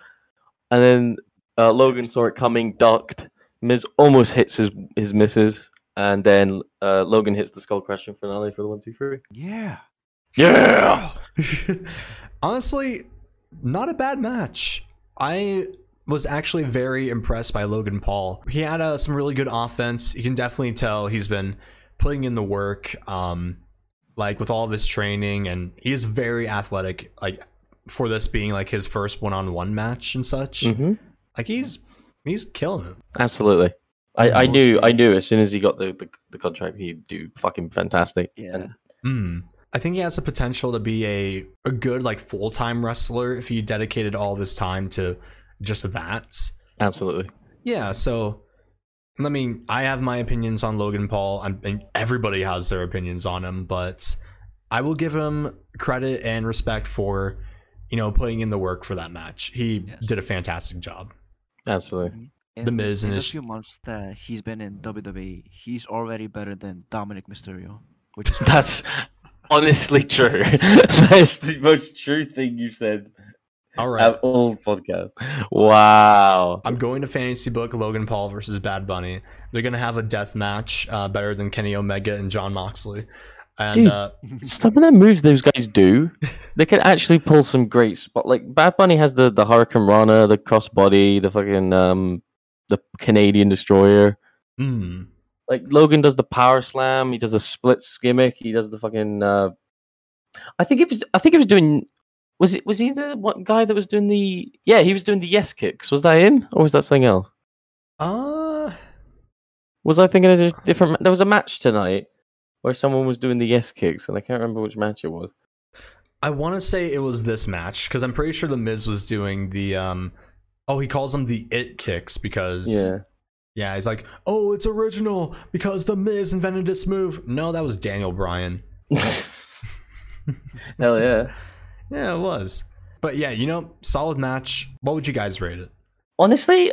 And then uh, Logan saw it coming, ducked. Miz almost hits his his misses, and then uh, Logan hits the skull crashing finale for the one, two, three. Yeah. Yeah. Honestly, not a bad match. I was actually very impressed by Logan Paul. He had uh, some really good offense. You can definitely tell he's been putting in the work, um, like with all of his training, and he is very athletic. Like for this being like his first one-on-one match and such, Mm-hmm. Like he's he's killing it. Absolutely. I, I knew I knew as soon as he got the, the, the contract he'd do fucking fantastic. Yeah. Mm. I think he has the potential to be a, a good like full time wrestler if he dedicated all of his time to just that. absolutely. Yeah, so I mean, I have my opinions on Logan Paul. I mean, everybody has their opinions on him, but I will give him credit and respect for you know putting in the work for that match. He Yes. did a fantastic job. Absolutely. In, The Miz in and the few months that he's been in WWE, he's already better than Dominik Mysterio, which is That's honestly true. that is the most true thing you've said All right, at all podcast. Wow. I'm going to fantasy book Logan Paul versus Bad Bunny. They're gonna have a death match uh, better than Kenny Omega and Jon Moxley. And Dude. uh, Some of the moves those guys do, they can actually pull some great spot. Like Bad Bunny has the the Hurricanrana, the crossbody, the fucking um, the Canadian Destroyer. mm, Like Logan does the power slam, he does the split gimmick, he does the fucking. Uh, I think he was. I think he was doing. Was it? Was he the one guy that was doing the? Yeah, he was doing the yes kicks. Was that him, or was that something else? Uh, Was I thinking of a different? There was a match tonight where someone was doing the yes kicks, and I can't remember which match it was. I want to say it was this match because I'm pretty sure the Miz was doing the um. Oh, he calls them the it kicks because Yeah. yeah, he's like, oh, it's original because the Miz invented this move. No, that was Daniel Bryan. Hell yeah. Yeah, it was. But yeah, you know, solid match. What would you guys rate it? Honestly,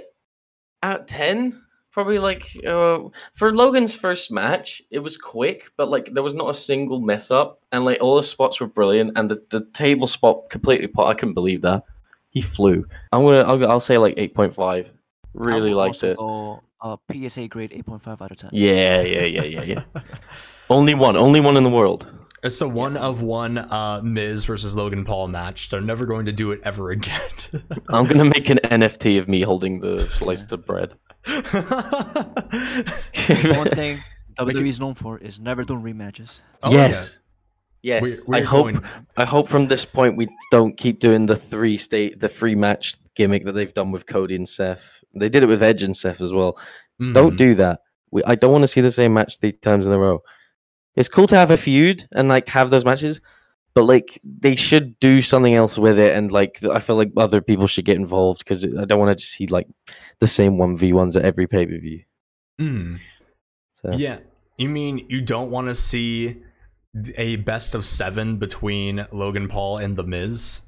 out ten, probably like uh, for Logan's first match, it was quick, but like there was not a single mess up, and like all the spots were brilliant, and the, the table spot completely. Po- I couldn't believe that he flew. I'm gonna. I'll, I'll say like eight point five. Really I liked it. Go, uh, PSA grade 8.5 out of 10. Yeah, yeah, yeah, yeah, yeah. only one, only one in the world. It's a one of one uh, Miz versus Logan Paul match. They're never going to do it ever again. I'm gonna make an NFT of me holding the slice of bread. The one thing WWE is known for is never doing rematches. Oh, yes. Yes. We- we're I hope going- I hope from this point we don't keep doing the three state the free match gimmick that they've done with Cody and Seth. They did it with Edge and Seth as well. Mhm. Don't do that. We, I don't want to see the same match three times in a row. It's cool to have a feud and like have those matches, but like they should do something else with it. And like I feel like other people should get involved because I don't want to just see like the same one v ones at every pay per view. Mm. So Yeah. You mean you don't want to see a best of seven between Logan Paul and The Miz?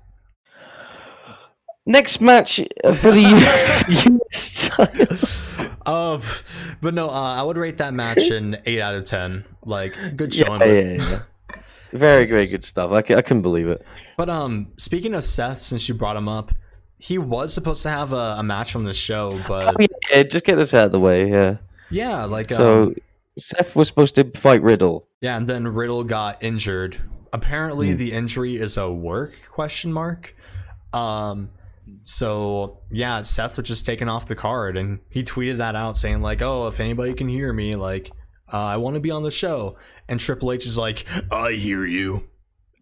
next match for the US title. Uh, but no, uh, I would rate that match an 8 out of 10. Like, good Yeah, showing. yeah, but, yeah. Very, very good stuff. I, I couldn't believe it. but um, speaking of Seth, since you brought him up, he was supposed to have a, a match on the show, but Oh, yeah, yeah, just get this out of the way. Yeah. yeah, like, um, So Seth was supposed to fight Riddle. yeah, and then Riddle got injured. Apparently, Hmm. the injury is a work question mark. Um, so yeah, Seth was just taken off the card, and he tweeted that out saying like, "Oh, if anybody can hear me, like, uh, I want to be on the show." And Triple H is like, "I hear you,"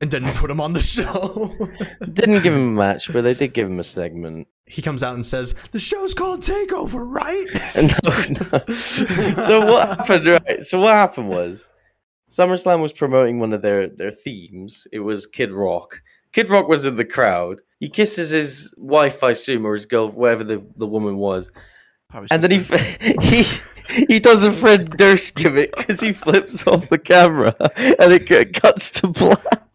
and didn't put him on the show. Didn't give him a match, but they did give him a segment. he comes out and says, "The show's called Takeover, right?" No, no. so what happened? Right. So what happened was SummerSlam was promoting one of their their themes. It was Kid Rock. Kid Rock was in the crowd. He kisses his wife, I assume, or his girl, whatever the, the woman was, Power and then he he he does a Fred Durst gimmick because he flips off the camera and it cuts to black.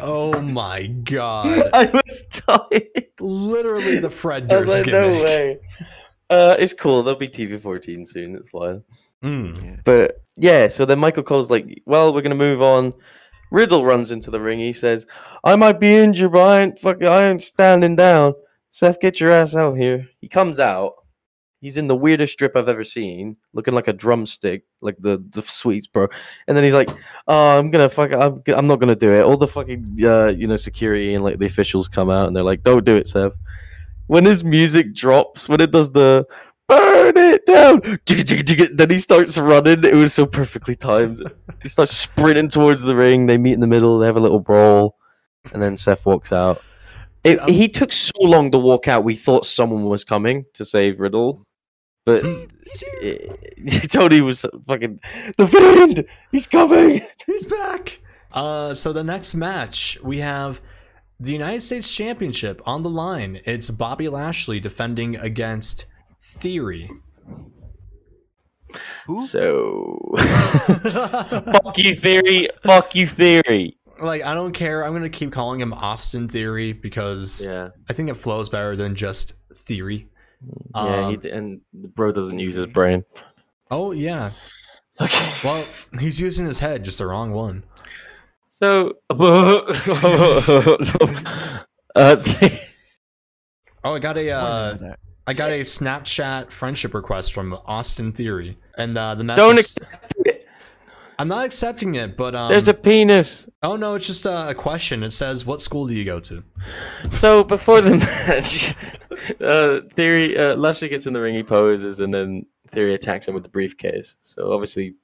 oh my god! I was dying. Literally the Fred I was Durst like, no way. Uh, it's cool. There'll be TV fourteen soon. It's fine. Mm. But yeah, so then Michael Cole's like, well, we're gonna move on. Riddle runs into the ring. He says, "I might be injured, but I ain't fucking, I ain't standing down." Seth, get your ass out here. He comes out. He's in the weirdest strip I've ever seen, looking like a drumstick, like the the sweets, bro. And then he's like, "Oh, I'm gonna fuck. I'm, I'm not gonna do it." All the fucking, uh, you know, security and like the officials come out and they're like, "Don't do it, Seth." When his music drops, when it does the burn it down. Then he starts running. It was so perfectly timed. He starts sprinting towards the ring. They meet in the middle. They have a little brawl, and then Seth walks out. It, he took so long to walk out. We thought someone was coming to save Riddle, but He's here. Tony was fucking the fiend. He's coming. He's back. Uh, so the next match we have the United States Championship on the line. It's Bobby Lashley defending against Theory. Who? So, fuck you, theory. Fuck you, theory. like I don't care. I'm gonna keep calling him Austin Theory because Yeah, I think it flows better than just Theory. Yeah. He, Um, d- and the bro doesn't use his brain. Oh yeah. Okay. Well, he's using his head, just the wrong one. So, uh, Oh, I got a I uh. I got a Snapchat friendship request from Austin Theory, and uh, the message. don't accept it. I'm not accepting it, but um, There's a penis. Oh no, it's just a, a question. It says, "What school do you go to?" So before the match, uh, Theory uh, Lashley gets in the ring, he poses, and then Theory attacks him with the briefcase. So obviously,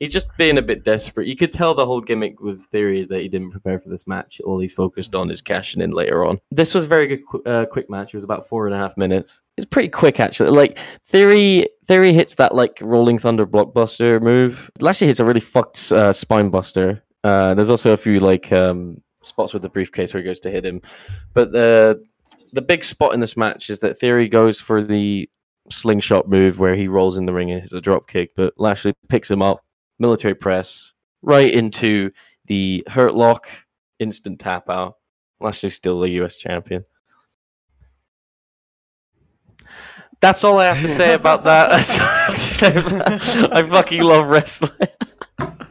He's just being a bit desperate. You could tell the whole gimmick with Theory is that he didn't prepare for this match. All he's focused on is cashing in later on. This was a very good, uh, quick match. It was about four and a half minutes. It's pretty quick actually. Like Theory, Theory hits that like Rolling Thunder blockbuster move. Lashley hits a really fucked uh, spine buster. Uh, there's also a few like um, spots with the briefcase where he goes to hit him, but the the big spot in this match is that Theory goes for the slingshot move where he rolls in the ring and hits a drop kick, but Lashley picks him up, military press, right into the hurt lock, instant tap out. Lashley's still the US champion. That's all I have to say about that. I have to say about that. I fucking love wrestling.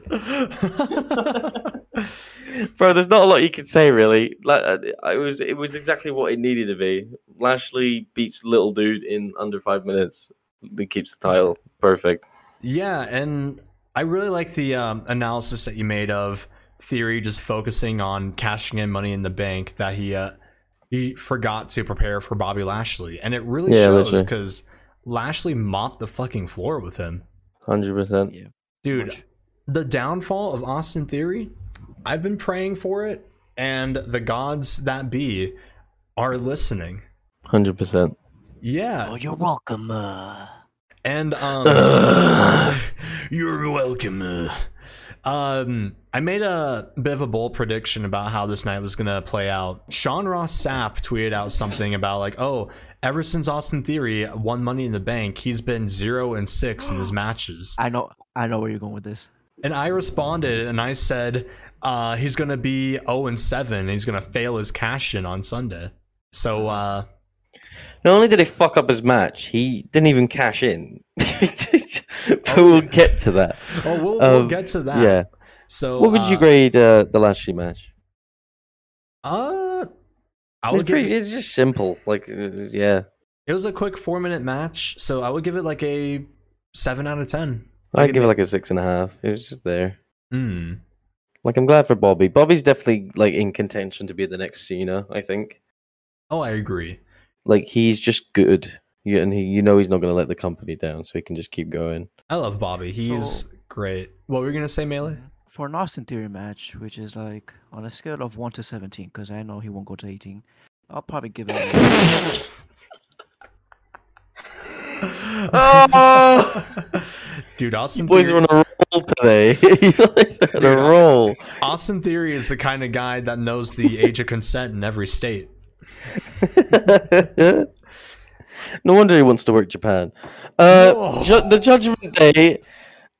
Bro, there's not a lot you can say really. Like, uh, I was, it was exactly what it needed to be. Lashley beats little dude in under five minutes. He keeps the title. Perfect. Yeah, and I really like the um, analysis that you made of Theory just focusing on cashing in money in the bank that he uh, he forgot to prepare for Bobby Lashley, and it really Yeah, shows because Lashley mopped the fucking floor with him, Hundred percent. dude. The downfall of Austin Theory, I've been praying for it, and the gods that be are listening. Hundred percent. Yeah, Oh, you're welcome. Uh... And um, you're welcome. uh. Um, I made a bit of a bold prediction about how this night was gonna play out. Sean Ross Sapp tweeted out something about like, "Oh, ever since Austin Theory won Money in the Bank, he's been zero and six in his matches." I know, I know where you're going with this. And I responded and I said, uh, "He's gonna be zero and seven. And he's gonna fail his cash in on Sunday." So, uh, Not only did he fuck up his match, he didn't even cash in. but we'll get to that. oh, we'll, we'll Um, get to that. Yeah. So, What would you uh, grade uh, the Lashley match? Uh, I It's, would give pretty, it, it's just simple. Like, yeah. it was a quick four minute match, so I would give it like a seven out of ten. I'd give it like a six and a half. It was just there. Hmm. Like, I'm glad for Bobby. Bobby's definitely like in contention to be the next Cena. I think. Oh, I agree. Like, he's just good. Yeah, and he, you know, he's not going to let the company down, so he can just keep going. I love Bobby. He's So- great. What were you gonna say, Melee? For an Austin Theory match, which is like on a scale of 1 to 17, because I know he won't go to 18, I'll probably give it a Oh, Dude, Austin boys are on a roll today. you guys are on a roll. Austin Theory is the kind of guy that knows the age of consent in every state. No wonder he wants to work Japan. Uh, Whoa. ju- the Judgment Day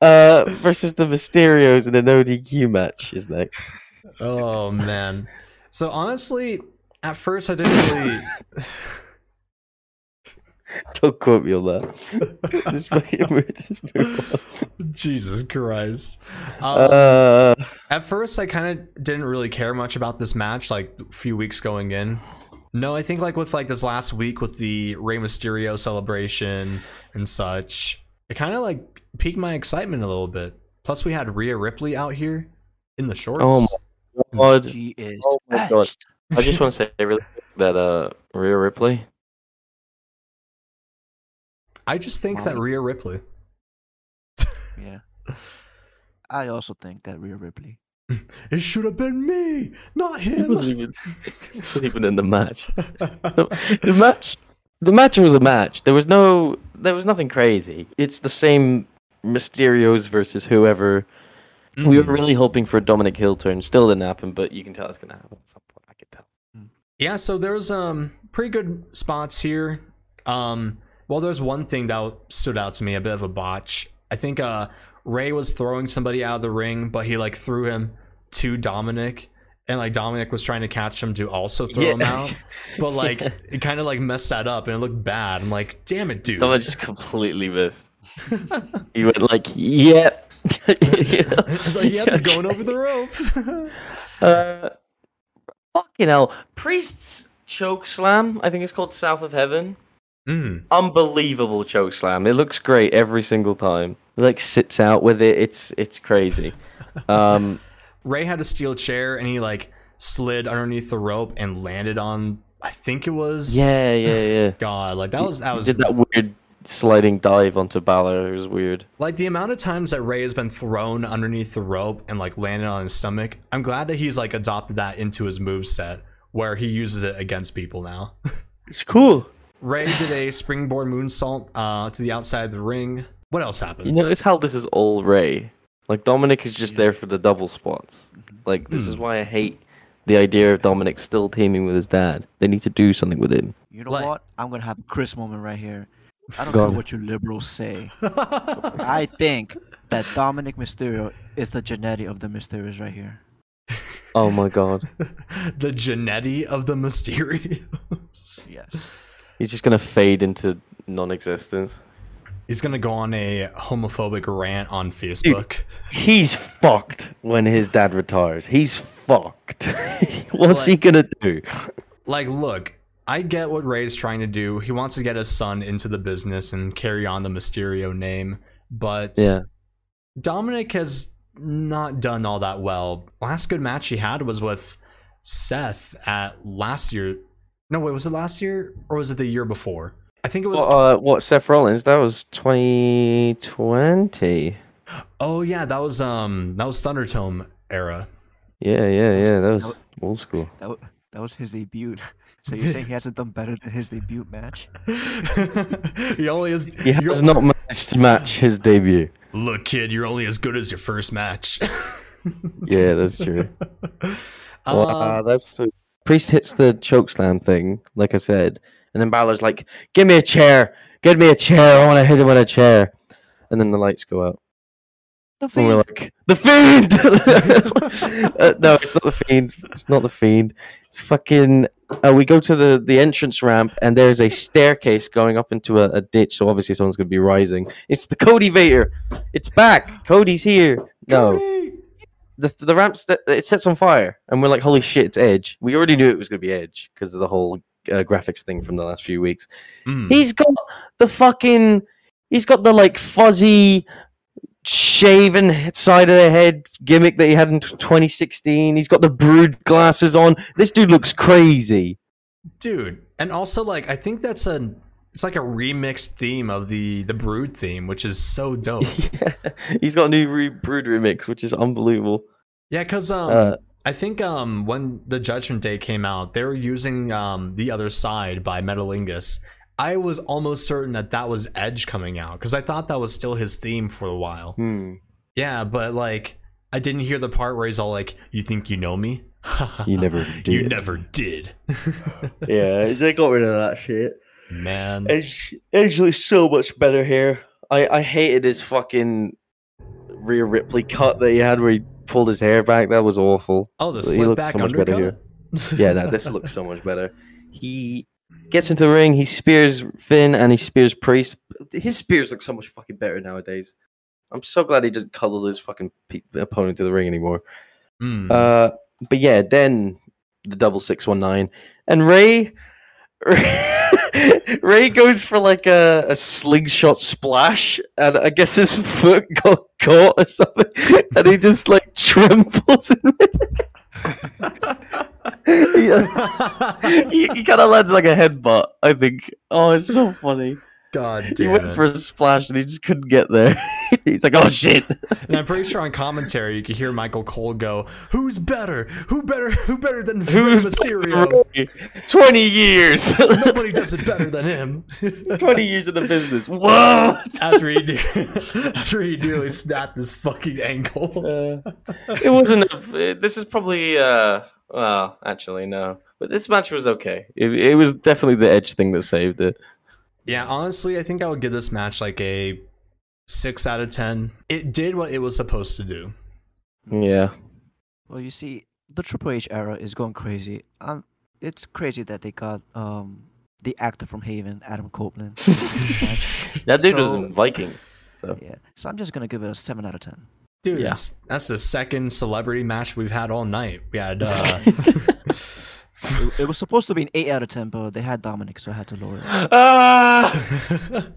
uh, versus the Mysterios in an ODQ match is next. Oh man. So honestly, at first I didn't really. Don't quote me on that. just, move- just move on. Jesus Christ. Um, Uh, At first, I kind of didn't really care much about this match, like a few weeks going in. No, I think like with like this last week with the Rey Mysterio celebration and such, it kind of like piqued my excitement a little bit. Plus, we had Rhea Ripley out here in the shorts. oh my god. She is Oh my God. I just want to say really that uh, Rhea Ripley. I just think that Rhea Ripley. Yeah. I also think that Rhea Ripley. It should have been me, not him. wasn't even, he wasn't even in the match. the, the match the match was a match there was no there was nothing crazy it's the same mysterios versus whoever we were Mhm. really hoping for a dominic hill turn still didn't happen but you can tell it's gonna happen at some point i can tell Yeah, so there's um pretty good spots here. Um, well, there's one thing that stood out to me, a bit of a botch. I think uh Ray was throwing somebody out of the ring, but he like threw him to Dominik, and like Dominik was trying to catch him to also throw him out, but like it kind of like messed that up, and it looked bad. I'm like, damn it, dude. Dominik just completely missed. He went like yep it's like, yep, going over the rope. uh, fucking hell. Priest's choke slam i think it's called south of heaven mm. unbelievable choke slam. It looks great every single time. He like sits out with it. It's it's crazy. Um, Ray had a steel chair, and he like slid underneath the rope and landed on. I think it was yeah, yeah, yeah. God, like that was that He was did that weird sliding dive onto Balor It was weird. Like the amount of times that Ray has been thrown underneath the rope and like landed on his stomach, I'm glad that he's like adopted that into his move set where he uses it against people now. It's cool. Ray did a springboard moonsault uh, to the outside of the ring. What else happened? You notice how this is all Ray. Like Dominik is just there for the double spots. Like this is Hmm. why I hate the idea of Dominik still teaming with his dad. They need to do something with him. You know Like- what? I'm gonna have a Chris moment right here. I don't Go care what you liberals say. I think that Dominik Mysterio is the genetic of the Mysterios right here. Oh my god. the Genetti of the Mysterios. Yes. He's just gonna fade into non-existence. He's gonna go on a homophobic rant on Facebook. He's fucked when his dad retires. He's fucked. What's he gonna do? Like, look, I get what Ray's trying to do. He wants to get his son into the business and carry on the Mysterio name, but Yeah. Dominik has not done all that well. Last good match he had was with Seth at last year. No, wait, was it last year or was it the year before? I think it was. What, uh, what Seth Rollins? That was 2020. oh yeah, that was um that was Thunderdome era. Yeah, yeah, yeah. That was old school. That, w- that was his debut. So you're saying he hasn't done better than his debut match? he only is. He has not managed to match his debut. Look, kid, you're only as good as your first match. Yeah, that's true. Um, Wow, that's so. Priest hits the chokeslam thing, like I said, and then Balor's like, "Give me a chair, give me a chair. I want to hit him with a chair." And then the lights go out, The and we're like, "The fiend!" uh, no, it's not the fiend. It's not the fiend. It's fucking. Uh, we go to the the entrance ramp, and there's a staircase going up into a, a ditch. So obviously, someone's gonna be rising. It's the Cody Vader. It's back. Cody's here. No Cody! The the ramps that it sets on fire, and we're like, "Holy shit, it's Edge!" We already knew it was going to be Edge because of the whole uh, graphics thing from the last few weeks. Mm. He's got the fucking, he's got the like fuzzy, shaven side of the head gimmick that he had in 2016. He's got the brood glasses on. This dude looks crazy. dude and also like i think that's a it's like a remixed theme of the the brood theme which is so dope yeah. He's got a new re- brood remix, which is unbelievable. yeah because um Uh, i think um when the judgment day came out they were using um the other side by metalingus i was almost certain that that was edge coming out because i thought that was still his theme for a while hmm. yeah but like i didn't hear the part where he's all like you think you know me You never you never did Yeah, they got rid of that shit. Man Edge, Edge looks so much better here. I, I hated his fucking Rhea Ripley cut that he had where he pulled his hair back. That was awful. oh the he slip looks back so much better undercut Yeah, that this looks so much better. He gets into the ring, he spears Finn and he spears Priest. His spears look so much fucking better nowadays. I'm so glad he doesn't cuddle his fucking pe- opponent to the ring anymore. Mm. Uh, but yeah, then the double six one nine, and Ray, Ray goes for like a, a slingshot splash, and I guess his foot got caught or something, and he just like trembles. In he, he kind of lands like a headbutt. I think. Oh, it's so funny. God He went it. for a splash and he just couldn't get there. He's like, "Oh shit!" And I'm pretty sure on commentary you could hear Michael Cole go, "Who's better? Who better? Who better than Who's Mysterio? Twenty years. Nobody does it better than him." 20 years in the business. Whoa! after he after he nearly snapped his fucking ankle. Uh, it wasn't. A, this is probably. uh Well, actually, no. But this match was okay. It, it was definitely the edge thing that saved it. Yeah, honestly, I think I would give this match like a six out of ten. It did what it was supposed to do. Yeah. Well, you see, the Triple H era is going crazy. Um, it's crazy that they got um the actor from Haven, Adam Copeland. into this match. That dude was in Vikings. So yeah, so I'm just gonna give it a seven out of ten. Dude, Yeah. that's, that's the second celebrity match we've had all night. We had uh It, it was supposed to be an eight out of ten, but they had Dominik, so I had to lower it. ah,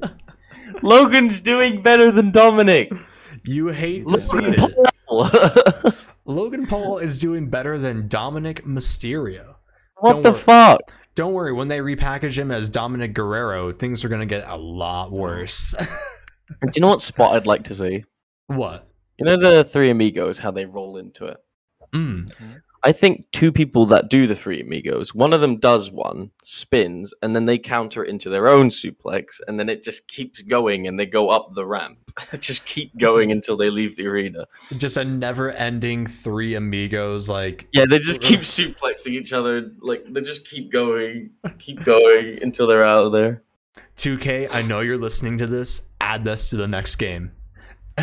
Logan's doing better than Dominik. you hate to see Logan it. Paul. Logan Paul is doing better than Dominik Mysterio. what Don't the worry. fuck? don't worry. When they repackage him as Dominik Guerrero, things are gonna get a lot worse. Do you know what spot I'd like to see? what? You know the Three Amigos, how they roll into it. Mm. I think two people that do the Three Amigos, one of them does one, spins, and then they counter it into their own suplex, and then it just keeps going, and they go up the ramp. just keep going until they leave the arena. Just a never-ending three amigos. Like Yeah, they just keep suplexing each other. Like they just keep going, keep going until they're out of there. 2K. I know you're listening to this. Add this to the next game,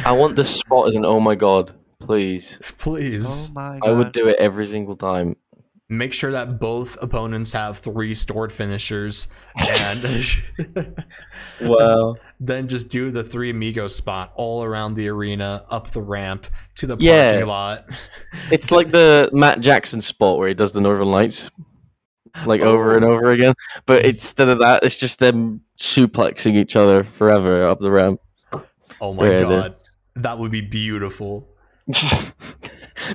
I want this spot as an oh my god, please. please. Oh my god. I would do it every single time. Make sure that both opponents have three stored finishers, and Wow. then just do the three amigos spot all around the arena, up the ramp to the Yeah. parking lot. It's like the Matt Jackson spot where he does the Northern Lights, like over and oh. over again. But instead of that, it's just them suplexing each other forever up the ramp. Oh my Yeah, the- god, that would be beautiful.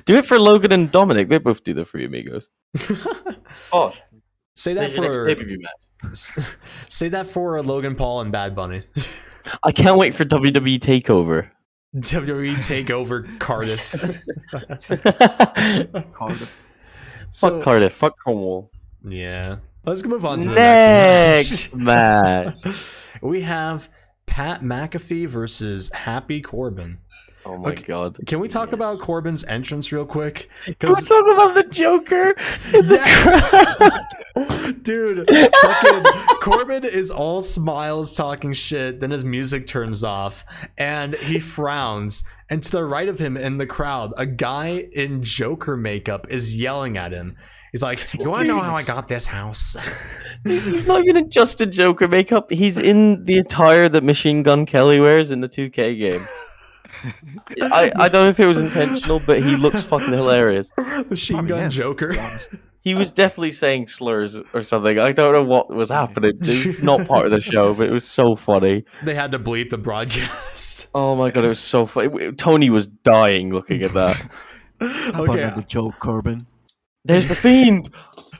Do it for Logan and Dominik. They both do the Free Amigos. Oh, Say that for pay-per-view say that for Logan Paul and Bad Bunny. I can't wait for WWE Takeover. WWE Takeover Cardiff. Cardiff. So- fuck Cardiff. Fuck Cornwall. Yeah. Let's move on to the next, Next match. match. we have Pat McAfee versus Happy Corbin. Oh my Okay, god. Can we talk about Corbin's entrance real quick? Can we Because talk about the Joker? in the Yes! dude, fucking Corbin is all smiles, talking shit. Then his music turns off, and he frowns. And to the right of him in the crowd, a guy in Joker makeup is yelling at him. He's like, "You want to know how I got this house?" He's not even in just a Joker makeup. He's in the attire that Machine Gun Kelly wears in the 2K game. I, I don't know if it was intentional, but he looks fucking hilarious. Machine Probably Gun him, Joker. to be honest. He was definitely saying slurs or something. I don't know what was happening. It was not part of the show, but it was so funny. They had to bleep the broadcast. Oh my god, it was so funny. Tony was dying looking at that. How about okay, another joke, Corbin? There's the Fiend.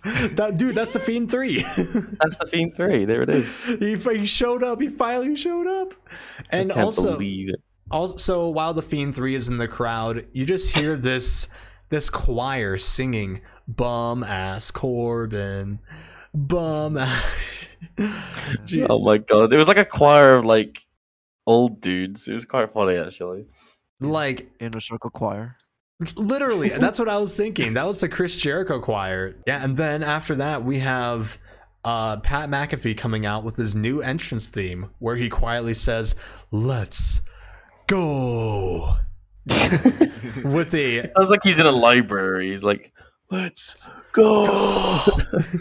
that dude, that's the Fiend Three. That's the Fiend 3. There it is. he, he showed up. He finally showed up. And I can't also, believe it. Also while the Fiend Three is in the crowd, you just hear this this choir singing "Bum Ass Corbin, Bum Ass." Oh my god. It was like a choir of like old dudes. It was quite funny actually. like Inner Circle Choir. literally, that's what I was thinking. That was the Chris Jericho choir. Yeah, and then after that we have. Uh, Pat McAfee coming out with his new entrance theme where he quietly says, Let's go. with the Sounds like he's in a library. He's like, let's go.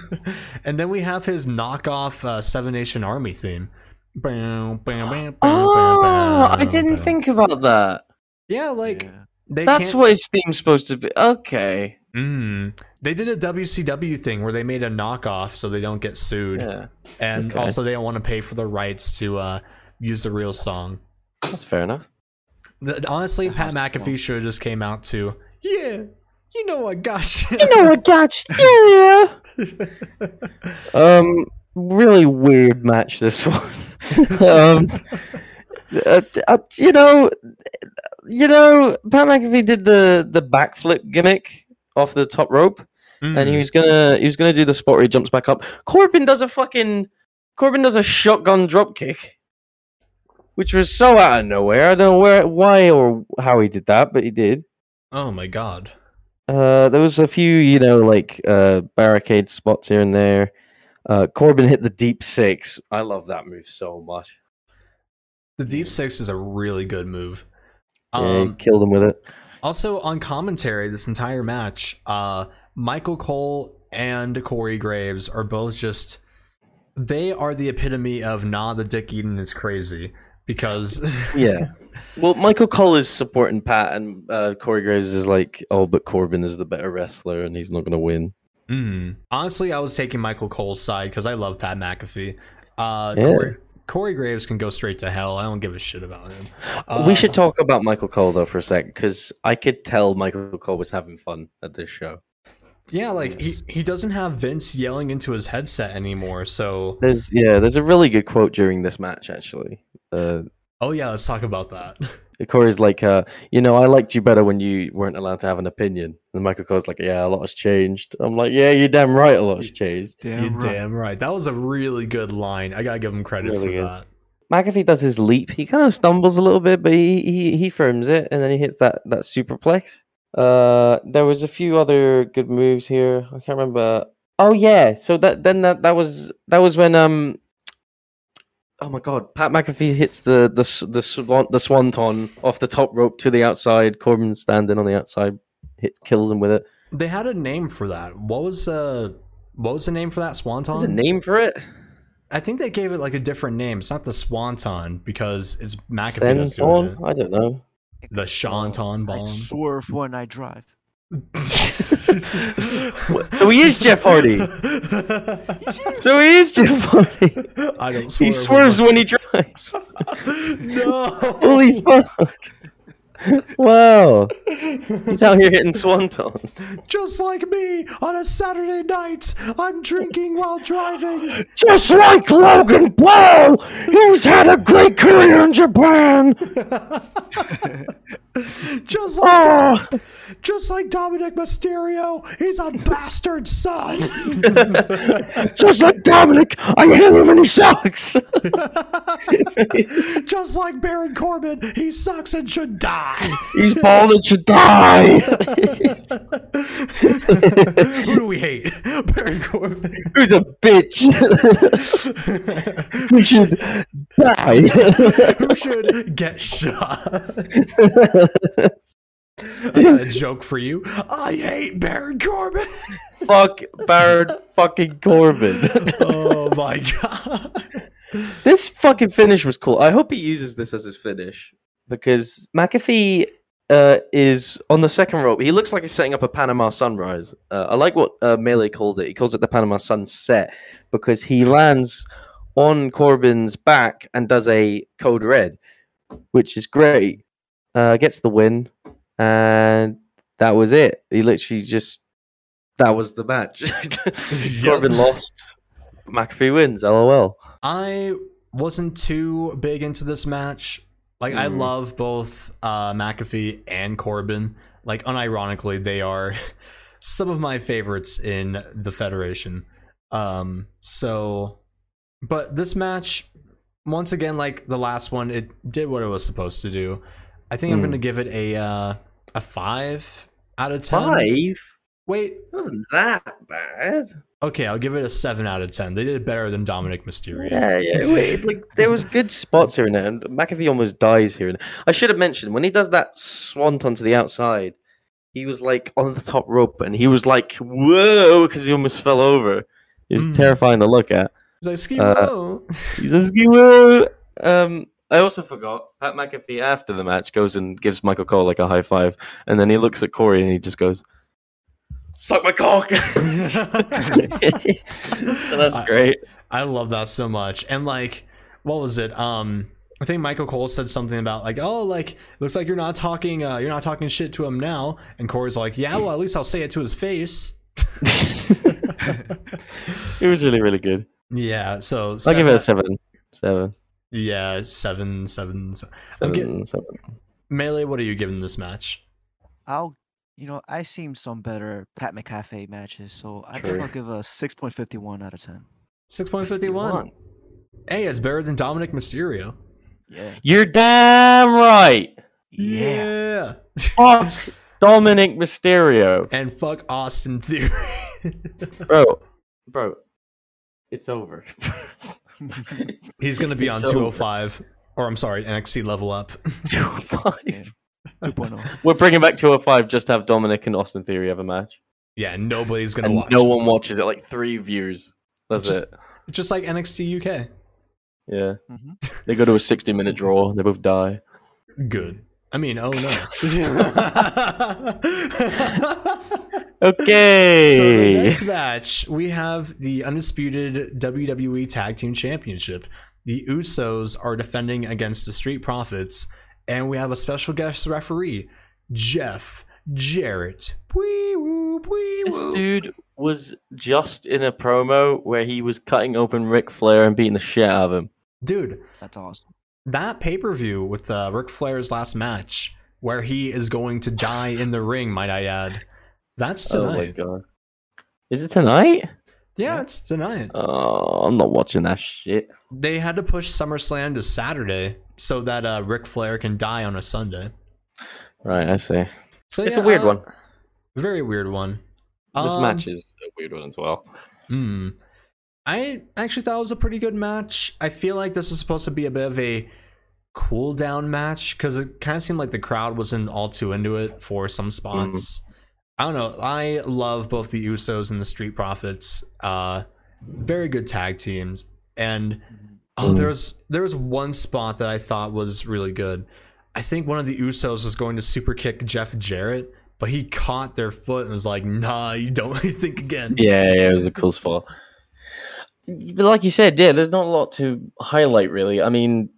and then we have his knockoff uh, Seven Nation Army theme. Oh, I didn't think about that. Yeah, like Yeah. they That's can't- what his theme's supposed to be. Okay. Mm. They did a WCW thing where they made a knockoff so they don't get sued, Yeah, and okay. also they don't want to pay for the rights to uh, use the real song. that's fair enough. Th- Honestly, Pat has to McAfee should have just came out to, yeah, you know what, got you. You know what, gotcha. Yeah, yeah. Um, really weird match this one. um, uh, uh, you know, you know, Pat McAfee did the the backflip gimmick off the top rope. and he Mm. was gonna he was gonna do the spot where he jumps back up. Corbin does a fucking Corbin does a shotgun drop kick, which was so out of nowhere. I don't know where why or how he did that, but he did. oh my god. Uh, there was a few, you know, like uh, barricade spots here and there. Uh, Corbin hit the deep six. I love that move so much. The Deep Six is a really good move. Yeah, Um, killed him with it. Also on commentary, this entire match, uh, Michael Cole and Corey Graves are both just they are the epitome of nah the dick eating is crazy because Yeah. Well, Michael Cole is supporting Pat, and uh, Corey Graves is like, "Oh, but Corbin is the better wrestler, and he's not going to win." Mm. honestly I was taking Michael Cole's side because I love Pat McAfee. Uh, Yeah. Corey, Corey Graves can go straight to hell. I don't give a shit about him. we Uh, should talk about Michael Cole though for a sec, because I could tell Michael Cole was having fun at this show. Yeah, like he, he doesn't have Vince yelling into his headset anymore. So There's yeah, there's a really good quote during this match actually. Uh, oh yeah, let's talk about that. Corey's like, uh, you know, I liked you better when you weren't allowed to have an opinion. And Michael Cole's like, yeah, a lot has changed. I'm like, yeah, you're damn right, a lot has changed. You're Damn right. damn right. That was a really good line. I gotta give him credit Really for good. that. McAfee does his leap. He kind of stumbles a little bit, but he, he he firms it, and then he hits that that superplex. Uh, there was a few other good moves here. I can't remember. Oh yeah, so that then that that was that was when um. Oh my God! Pat McAfee hits the the the swan the swanton off the top rope to the outside. Corbin standing on the outside, hit kills him with it. They had a name for that. What was uh what was the name for that swanton? There's a name for it. I think they gave it like a different name. It's not the swanton because it's McAfee that's doing Senton? I don't know. The Shanton I bomb. swerve when I drive. So he is Jeff Hardy. So he is Jeff Hardy. I don't swerve. He swerves when he drives. no. Holy fuck! Wow, he's out here hitting swantons. Just like me on a Saturday night, I'm drinking while driving. Just like Logan Paul, who's had a great career in Japan. Just like Oh, just like Dominik Mysterio, he's a bastard son. just like Dominik, I hate him and he sucks. just like Baron Corbin, he sucks and should die. He's bald and should die. Who do we hate? Baron Corbin. Who's a bitch? we should die. Who should get shot? I got a joke for you. I hate Baron Corbin. Fuck Baron fucking Corbin. oh my god. This fucking finish was cool. I hope he uses this as his finish because McAfee uh, is on the second rope. He looks like he's setting up a Panama Sunrise. Uh, I like what uh, Melee called it. He calls it the Panama Sunset because he lands on Corbin's back and does a code red, which is great. Uh, gets the win, and that was it. He literally just that was the match. Corbin lost. McAfee wins. LOL. I wasn't too big into this match. Like I Mm. love both uh, McAfee and Corbin. Like unironically, they are some of my favorites in the Federation. Um, so, but this match, once again, like the last one, it did what it was supposed to do. I think I'm Mm. gonna give it a uh, a five out of ten. Five. Wait, It wasn't that bad. okay, I'll give it a seven out of ten. They did better than Dominik Mysterio. Yeah, yeah. Wait, like there was good spots here and there. And McAfee almost dies here. And there. I should have mentioned when he does that swanton to the outside, he was like on the top rope and he was like, "Whoa!" because he almost fell over. It was Mm. terrifying to look at. He's like, "Ski Uh, Whoa." He's like, "Whoa!" Um, I also forgot Pat McAfee after the match goes and gives Michael Cole like a high five, and then he looks at Corey and he just goes, "Suck my cock." so that's great. I love that so much. And like, what was it? Um, I think Michael Cole said something about like, oh, like looks like you're not talking, uh, you're not talking shit to him now. And Corey's like, yeah, well, at least I'll say it to his face. It was really, really good. Yeah. So I'll give it a seven- seven. Seven. Yeah, seven, seven. se- I'm Seven. get- seven. Melee, what are you giving this match? I'll, you know, I seen some better Pat McAfee matches, so I think I'll give a 6.51 out of 10. Six point fifty one. Hey, it's better than Dominik Mysterio. Yeah. You're damn right. Yeah. Fuck Dominik Mysterio. And fuck Austin Theory. Bro. Bro. It's over. He's gonna be on It's two over. oh five. Or I'm sorry, NXT level up. 205. Yeah. 2.0. We're bringing back 205 just to have Dominik and Austin Theory have a match. yeah, nobody's gonna And watch. no one watches it, like three views. That's Just- it. just like NXT UK. Yeah. Mhm. They go to a 60 minute draw. They both die. Good. I mean, oh no. Okay. So the next match, we have the undisputed WWE Tag Team Championship. The Usos are defending against the Street Profits, and we have a special guest referee, Jeff Jarrett. Wee woo, wee This dude was just in a promo where he was cutting open Ric Flair and beating the shit out of him. Dude, That's awesome. That pay per view with uh, Ric Flair's last match, where he is going to die in the ring, might I add. That's Oh my tonight. god. Is it tonight? yeah, it's tonight. Oh, I'm not watching that shit. They had to push SummerSlam to Saturday so that uh, Ric Flair can die on a Sunday. Right, I see. So It's yeah, a weird uh, one. Very weird one. This Um, match is a weird one as well. Hmm. I actually thought it was a pretty good match. I feel like this is supposed to be a bit of a cool down match because it kind of seemed like the crowd wasn't all too into it for some spots. I don't know. I love both the Usos and the Street Profits. Uh, very good tag teams. And oh, Mm. there was there was one spot that I thought was really good. I think one of the Usos was going to super kick Jeff Jarrett, but he caught their foot and was like, "Nah, you don't think again." Yeah, yeah, it was a cool spot. But like you said, yeah, there's not a lot to highlight really. I mean,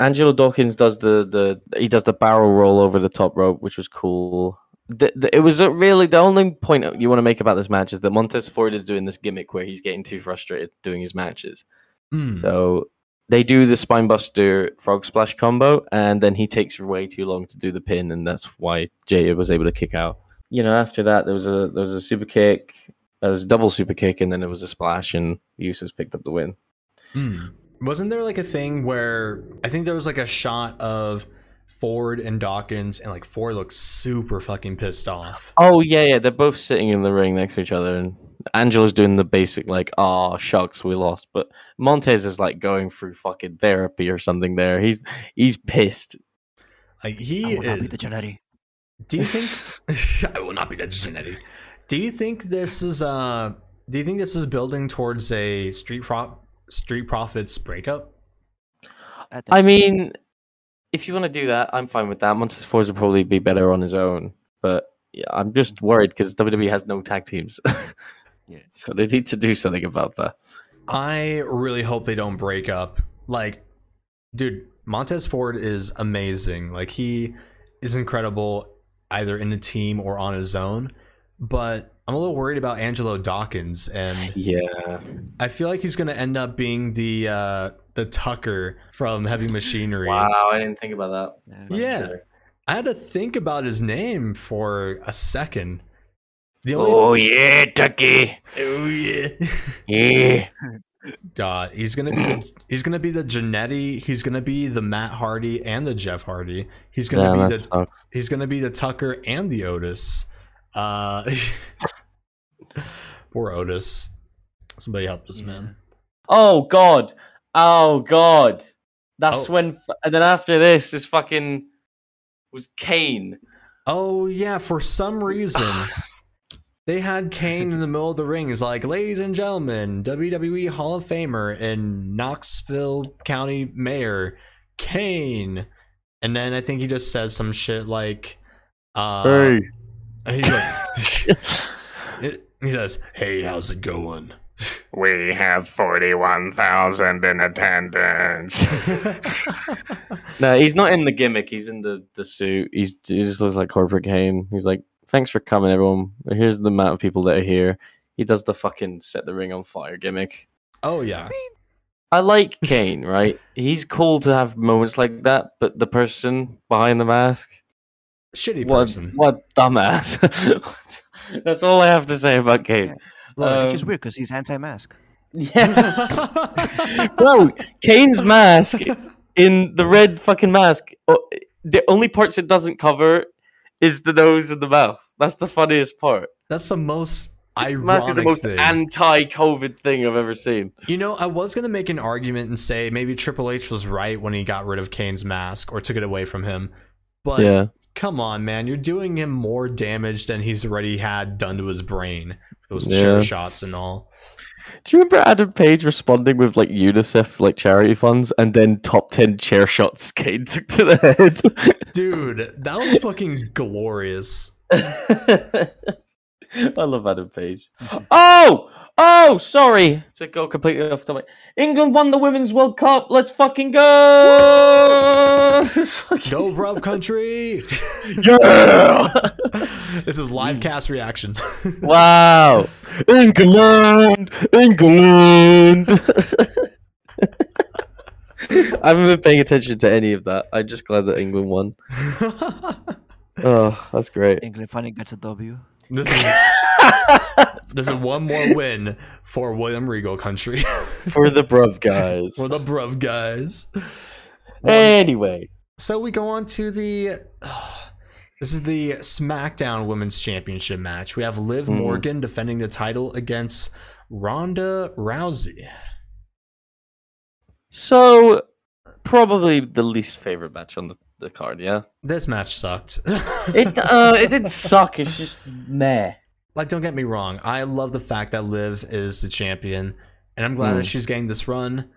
Angelo Dawkins does the the he does the barrel roll over the top rope, which was cool. The, the, it was a really the only point you want to make about this match is that Montez Ford is doing this gimmick where he's getting too frustrated doing his matches. Mm. So they do the spinebuster frog splash combo, and then he takes way too long to do the pin, and that's why Jay was able to kick out. You know, after that there was a there was a super kick, there was a double super kick, and then it was a splash, and Usos picked up the win. Hmm. Wasn't there like a thing where I think there was like a shot of Ford and Dawkins, and like Ford looks super fucking pissed off. Oh yeah, yeah, they're both sitting in the ring next to each other, and Angelo's doing the basic like, "Oh shucks, we lost," but Montez is like going through fucking therapy or something. There, he's he's pissed. Like I he will not be the Jannetty. Do you think I will not be the Jannetty? Do you think this is uh? Do you think this is building towards a street pro- street profits breakup? think I so. mean, if you want to do that, I'm fine with that. Montez Ford would probably be better on his own, but yeah, I'm just worried because WWE has no tag teams. Yeah. So they need to do something about that. I really hope they don't break up. Like, dude, Montez Ford is amazing. Like, he is incredible either in a team or on his own. But I'm a little worried about Angelo Dawkins, and Yeah. I feel like he's going to end up being the uh, the Tucker from Heavy Machinery. Wow, I didn't think about Yeah. that. Yeah. I had to think about his name for a second. Oh yeah, Tucky. oh yeah. Yeah. God, he's gonna be the, he's gonna be the Jannetty. He's gonna be the Matt Hardy and the Jeff Hardy. He's gonna Damn, be the sucks. he's gonna be the Tucker and the Otis. Uh, poor Otis. Somebody help this man. Oh god. Oh god. That's Oh. when. And then after this is fucking was Kane. Oh yeah, for some reason they had Kane in the middle of the ring. It's like, ladies and gentlemen, WWE Hall of Famer and Knoxville County Mayor Kane. And then I think he just says some shit like, uh, He's like, he says, "Hey, how's it going?" We have 41,000 in attendance. No, he's not in the gimmick. He's in the, the suit. He's he just looks like corporate Kane. He's like, "Thanks for coming, everyone. Here's the amount of people that are here." He does the fucking set the ring on fire gimmick. oh yeah, I like Kane, right? He's cool to have moments like that, but the person behind the mask, shitty what, person. what dumbass. That's all I have to say about Kane. Look, Which is Um, weird because he's anti-mask. Yeah. Bro, Kane's mask in the red fucking mask. The only parts it doesn't cover is the nose and the mouth. That's the funniest part. That's the most Mask is ironic the most thing. anti-COVID thing I've ever seen. you know, I was gonna make an argument and say maybe Triple H was right when he got rid of Kane's mask or took it away from him, but yeah. Come on, man, you're doing him more damage than he's already had done to his brain. with Those Yeah. chair shots and all. Do you remember Adam Page responding with like UNICEF like charity funds and then top ten chair shots took to the head? Dude, that was fucking glorious. I love Adam Page. Oh, oh, sorry to go completely off topic. England won the Women's World Cup. Let's fucking go! Go, bruv country! yeah! this is live mm. cast reaction. wow, England, England. I haven't been paying attention to any of that. I'm just glad that England won. Oh, that's great. England finally gets a W. this is this is one more win for William Regal country. For the bruv guys. for the bruv guys. Anyway, So we go on to the. this is the SmackDown Women's Championship match. We have Liv Mhm. Morgan defending the title against Ronda Rousey. so probably the least favorite match on the, the card. Yeah, This match sucked. it uh, it didn't suck. It's just meh. like, don't get me wrong. I love the fact that Liv is the champion, and I'm glad that Mm. she's getting this run.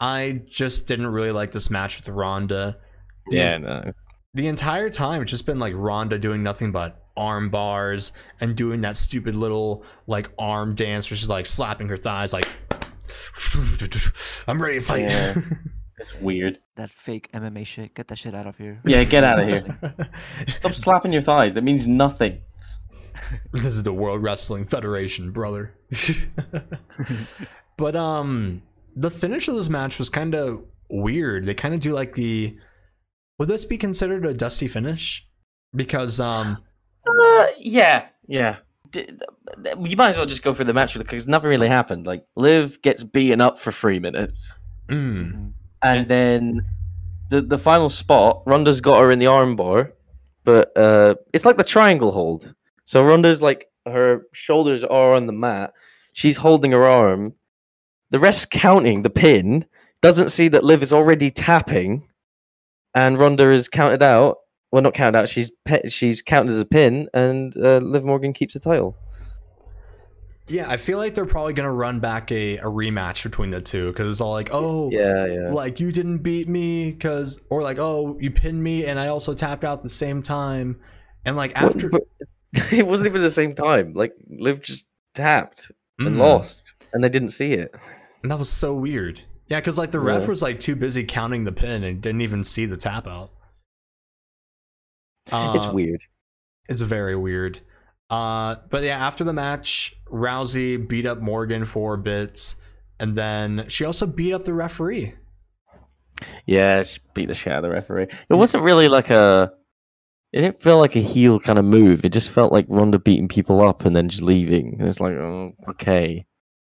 I just didn't really like this match with Ronda. The Yeah, ent- no. the entire time it's just been like Ronda doing nothing but arm bars and doing that stupid little like arm dance where she's like slapping her thighs like I'm ready to fight. Yeah. It's weird. That fake MMA shit. Get that shit out of here. Yeah, get out of here. Stop slapping your thighs. It means nothing. this is the World Wrestling Federation, brother. but um the finish of this match was kind of weird. They kind of do like the would this be considered a dusty finish? Because um Uh, yeah, yeah. D- th- th- You might as well just go for the match because nothing really happened. Like Liv gets beaten up for three minutes, mm, And then the the final spot, Ronda's got her in the armbar, but uh, it's like the triangle hold. So Ronda's like her shoulders are on the mat. She's holding her arm. The ref's counting the pin. Doesn't see that Liv is already tapping, and Ronda is counted out. Well, not counted out. She's pe- she's counted as a pin, and uh, Liv Morgan keeps the title. Yeah, I feel like they're probably gonna run back a, a rematch between the two because it's all like, oh, Yeah, yeah. like you didn't beat me because, or like, oh, you pinned me and I also tapped out at the same time, and like after it wasn't even the same time. Like Liv just tapped and Mm, lost, and they didn't see it. and that was so weird. Yeah, because like the ref Yeah. was like too busy counting the pin and didn't even see the tap out. Uh, it's weird. It's very weird. Uh, but yeah, after the match, Rousey beat up Morgan for bits, and then she also beat up the referee. Yeah, she beat the shit out of the referee. It wasn't really like a. It didn't feel like a heel kind of move. It just felt like Ronda beating people up and then just leaving. And it's like, oh, okay.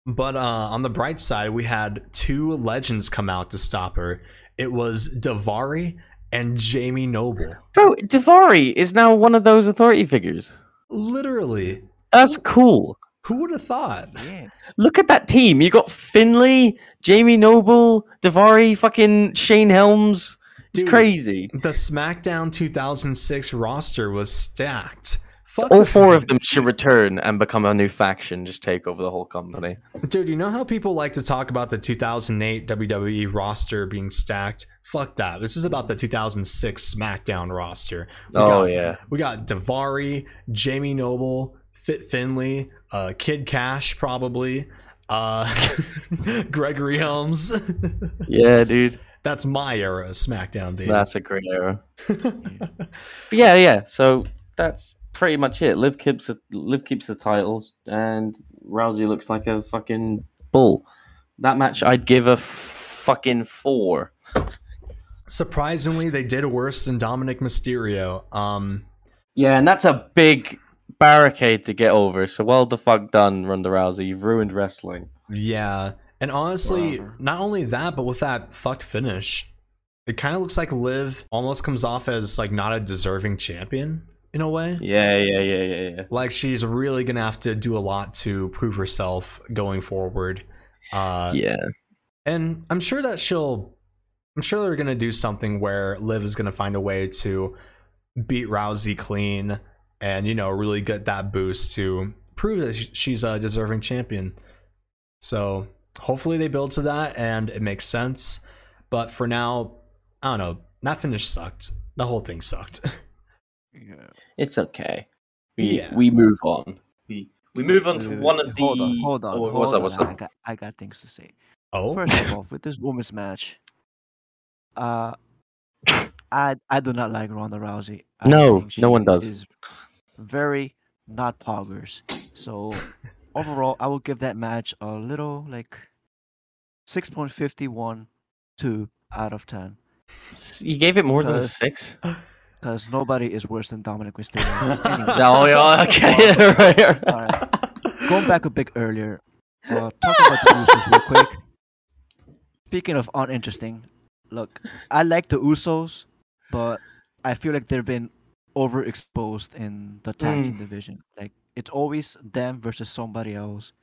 But uh, on the bright side, we had two legends come out to stop her. It was Daivari and Jamie Noble. Bro, Daivari is now one of those authority figures. Literally, That's cool. who would have thought? Yeah. Look at that team. You got Finley, Jamie Noble, Daivari, fucking Shane Helms. It's Dude. crazy. The SmackDown 2006 roster was stacked. Fuck All four Smack- of them should return and become a new faction, just take over the whole company. Dude, you know how people like to talk about the 2008 WWE roster being stacked? Fuck that. This is about the 2006 SmackDown roster. We Oh, got, yeah. We got Daivari, Jamie Noble, Fit Finley, uh, Kid Kash, probably, uh, Gregory Helms. Yeah, dude. That's my era of SmackDown, dude. That's a great era. Yeah, yeah. So that's pretty much it. Liv keeps the, Liv keeps the titles, and Rousey looks like a fucking bull. That match, I'd give a f- fucking four. Surprisingly, they did worse than Dominik Mysterio. Um, Yeah, and that's a big barricade to get over. So well the fuck done, Ronda Rousey. You've ruined wrestling. Yeah. And honestly, Whatever. not only that, but with that fucked finish, it kind of looks like Liv almost comes off as like not a deserving champion in a way. Yeah, yeah, yeah, yeah, yeah. Like she's really gonna have to do a lot to prove herself going forward. Uh, yeah. and I'm sure that she'll. I'm sure they're gonna do something where Liv is gonna find a way to beat Rousey clean, and you know really get that boost to prove that she's a deserving champion. So hopefully they build to that and it makes sense. But for now, I don't know. That finish sucked. The whole thing sucked. Yeah. It's okay. We Yeah. we move on. We We move on to Wait, wait, one of the. Hold on, oh, hold on, Oh, hold what's on. up? What's I got, I got things to say. Oh, First of all, with this women's match, uh, I I do not like Ronda Rousey. I No, no one does. Very not poggers. So overall, I will give that match a little like six point fifty one two out of ten You gave it more than a six. because nobody is worse than Dominik Mysterio. Anyway, Oh, yeah, okay. right, right. all right. Going back a bit earlier, uh, talking about the Usos real quick. Speaking of uninteresting, look, I like the Usos, but I feel like they've been overexposed in the tag team division. Like it's always them versus somebody else.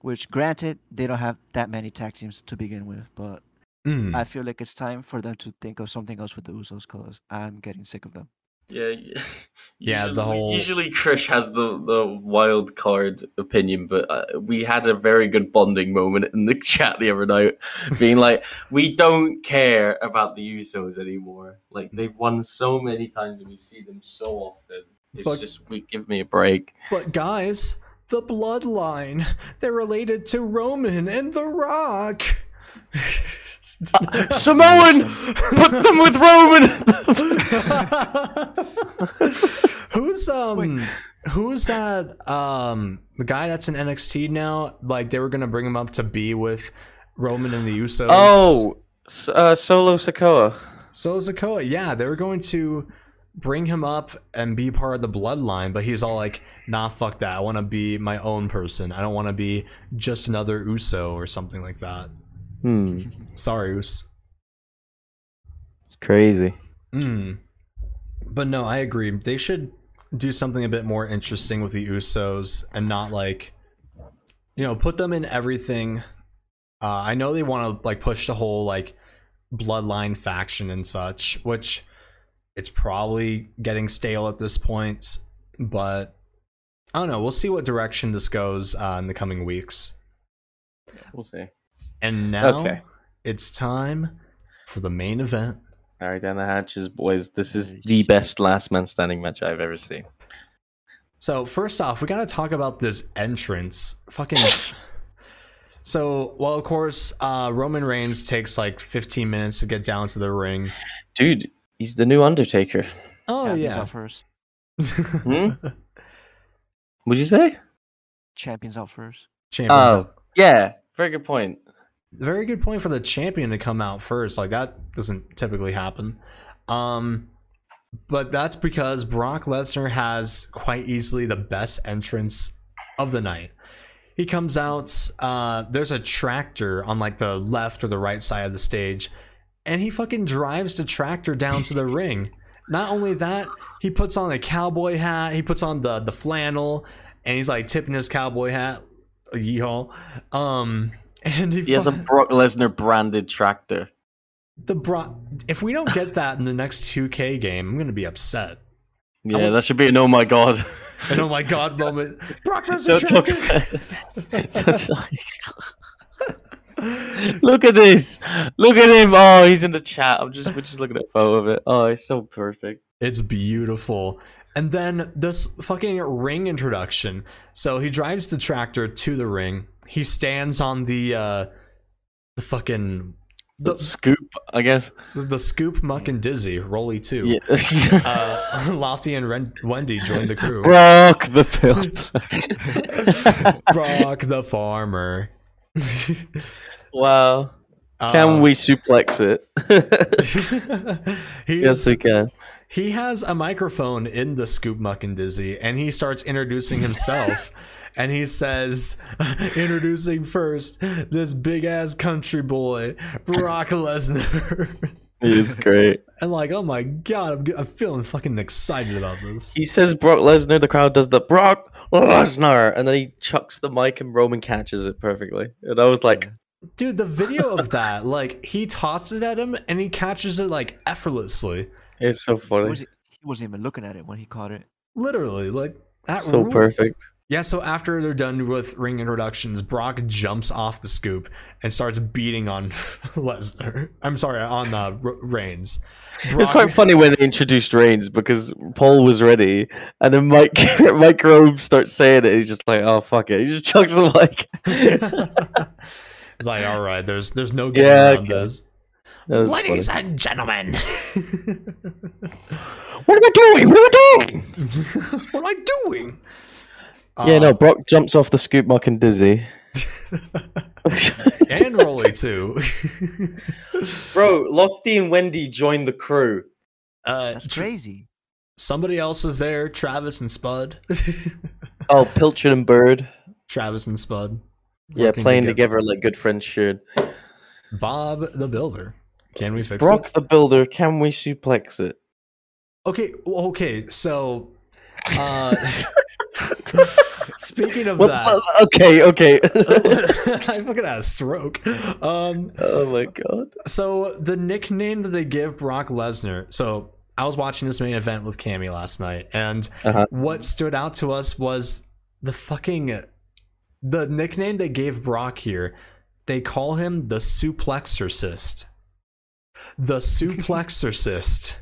Which, granted, they don't have that many tag teams to begin with, but Mm. I feel like it's time for them to think of something else with the Usos because I'm getting sick of them. Yeah, yeah. Yeah, the Usually- whole- Usually, Krish has the the wild card opinion, but uh, we had a very good bonding moment in the chat the other night, being like, we don't care about the Usos anymore. Like they've won so many times, and we see them so often. It's But- just, we give me a break. But guys, the bloodline, they're related to Roman and The Rock. Samoan, put them with Roman. who's um who's that um the guy that's in NXT now? Like they were gonna bring him up to be with Roman and the Usos. oh, S- uh, Solo Sikoa. so Sikoa, yeah, they were going to bring him up and be part of the bloodline, but he's all like, "Nah, fuck that. I want to be my own person. I don't want to be just another Uso or something like that." Hmm, Sorry, Us. it's crazy. Mm. But no, I agree. They should do something a bit more interesting with the Usos and not like, you know, put them in everything. Uh, I know they want to like push the whole like bloodline faction and such, which it's probably getting stale at this point. But I don't know. We'll see what direction this goes uh, in the coming weeks. We'll see. And now Okay. it's time for the main event. All right, down the hatches, boys. This is the best last man standing match I've ever seen. So first off, we gotta talk about this entrance. Fucking. so well, of course, uh, Roman Reigns takes like 15 minutes to get down to the ring. Dude, he's the new Undertaker. Oh Champions yeah. out first. Hmm? What'd you say? Champions out first. Champions. Oh, yeah. Very good point. Very good point for the champion to come out first. Like that doesn't typically happen. Um, but that's because Brock Lesnar has quite easily the best entrance of the night. He comes out. Uh, there's a tractor on like the left or the right side of the stage, and he fucking drives the tractor down to the ring. Not only that, he puts on a cowboy hat. He puts on the the flannel, and he's like tipping his cowboy hat. Yeehaw. Um, and he, He has a Brock Lesnar branded tractor. the Brock. If we don't get that in the next 2K game, I'm gonna be upset. Yeah, that should be an oh my god. An oh my god moment. Brock Lesnar tractor. Look at this. Look at him. Oh, he's in the chat. I'm just we're just looking at a photo of it. Oh, it's so perfect. It's beautiful. And then this fucking ring introduction. So he drives the tractor to the ring. He stands on the uh the fucking The the scoop, I guess. the scoop muck and dizzy rolly too. Yeah. Uh, Lofty and Ren- Wendy joined the crew. Brock the Pill. Brock the farmer. wow. Can Uh, we suplex it? yes, we can. He has a microphone in the Scoop Muck and Dizzy, and he starts introducing himself. And he says, introducing first this big ass country boy, Brock Lesnar. It's great. and like, oh my god, I'm, g- I'm feeling fucking excited about this. He says Brock Lesnar. The crowd does the Brock Lesnar, and then he chucks the mic, and Roman catches it perfectly. And I was like, Dude, the video of that, like, he tosses it at him and he catches it like effortlessly. it's so He funny, wasn't, he wasn't even looking at it when he caught it. Literally, like, that so rules. perfect. Yeah, so after they're done with ring introductions, Brock jumps off the scoop and starts beating on Lesnar. I'm sorry, on uh, R- Reigns. It's quite funny when they introduced Reigns because Paul was ready, and then Mike Mike Rome starts saying it. He's just like, "Oh fuck it!" He just chucks the mic. it's like, all right, there's there's no getting Yeah, around okay. this. Ladies funny. and gentlemen, What am I doing? What am I doing? what am I doing? Yeah, Uh, no. Brock jumps off the scoop, muck and dizzy. and Rolly too. Bro, Lofty and Wendy join the crew. Uh, That's crazy. somebody else is there. Travis and Spud. Oh, Pilchard and Bird. Travis and Spud. Yeah, playing together like good friends should. Bob the Builder. Can we fix it? Brock it? the Builder, can we suplex it? Okay, okay. So, uh, speaking of What- that, okay, okay. I fucking had a stroke. Um, oh my god. so the nickname that they give Brock Lesnar. So I was watching this main event with Cammy last night, and Uh-huh. what stood out to us was the fucking the nickname they gave Brock here. They call him the Suplexorcist. The Suplexorcist.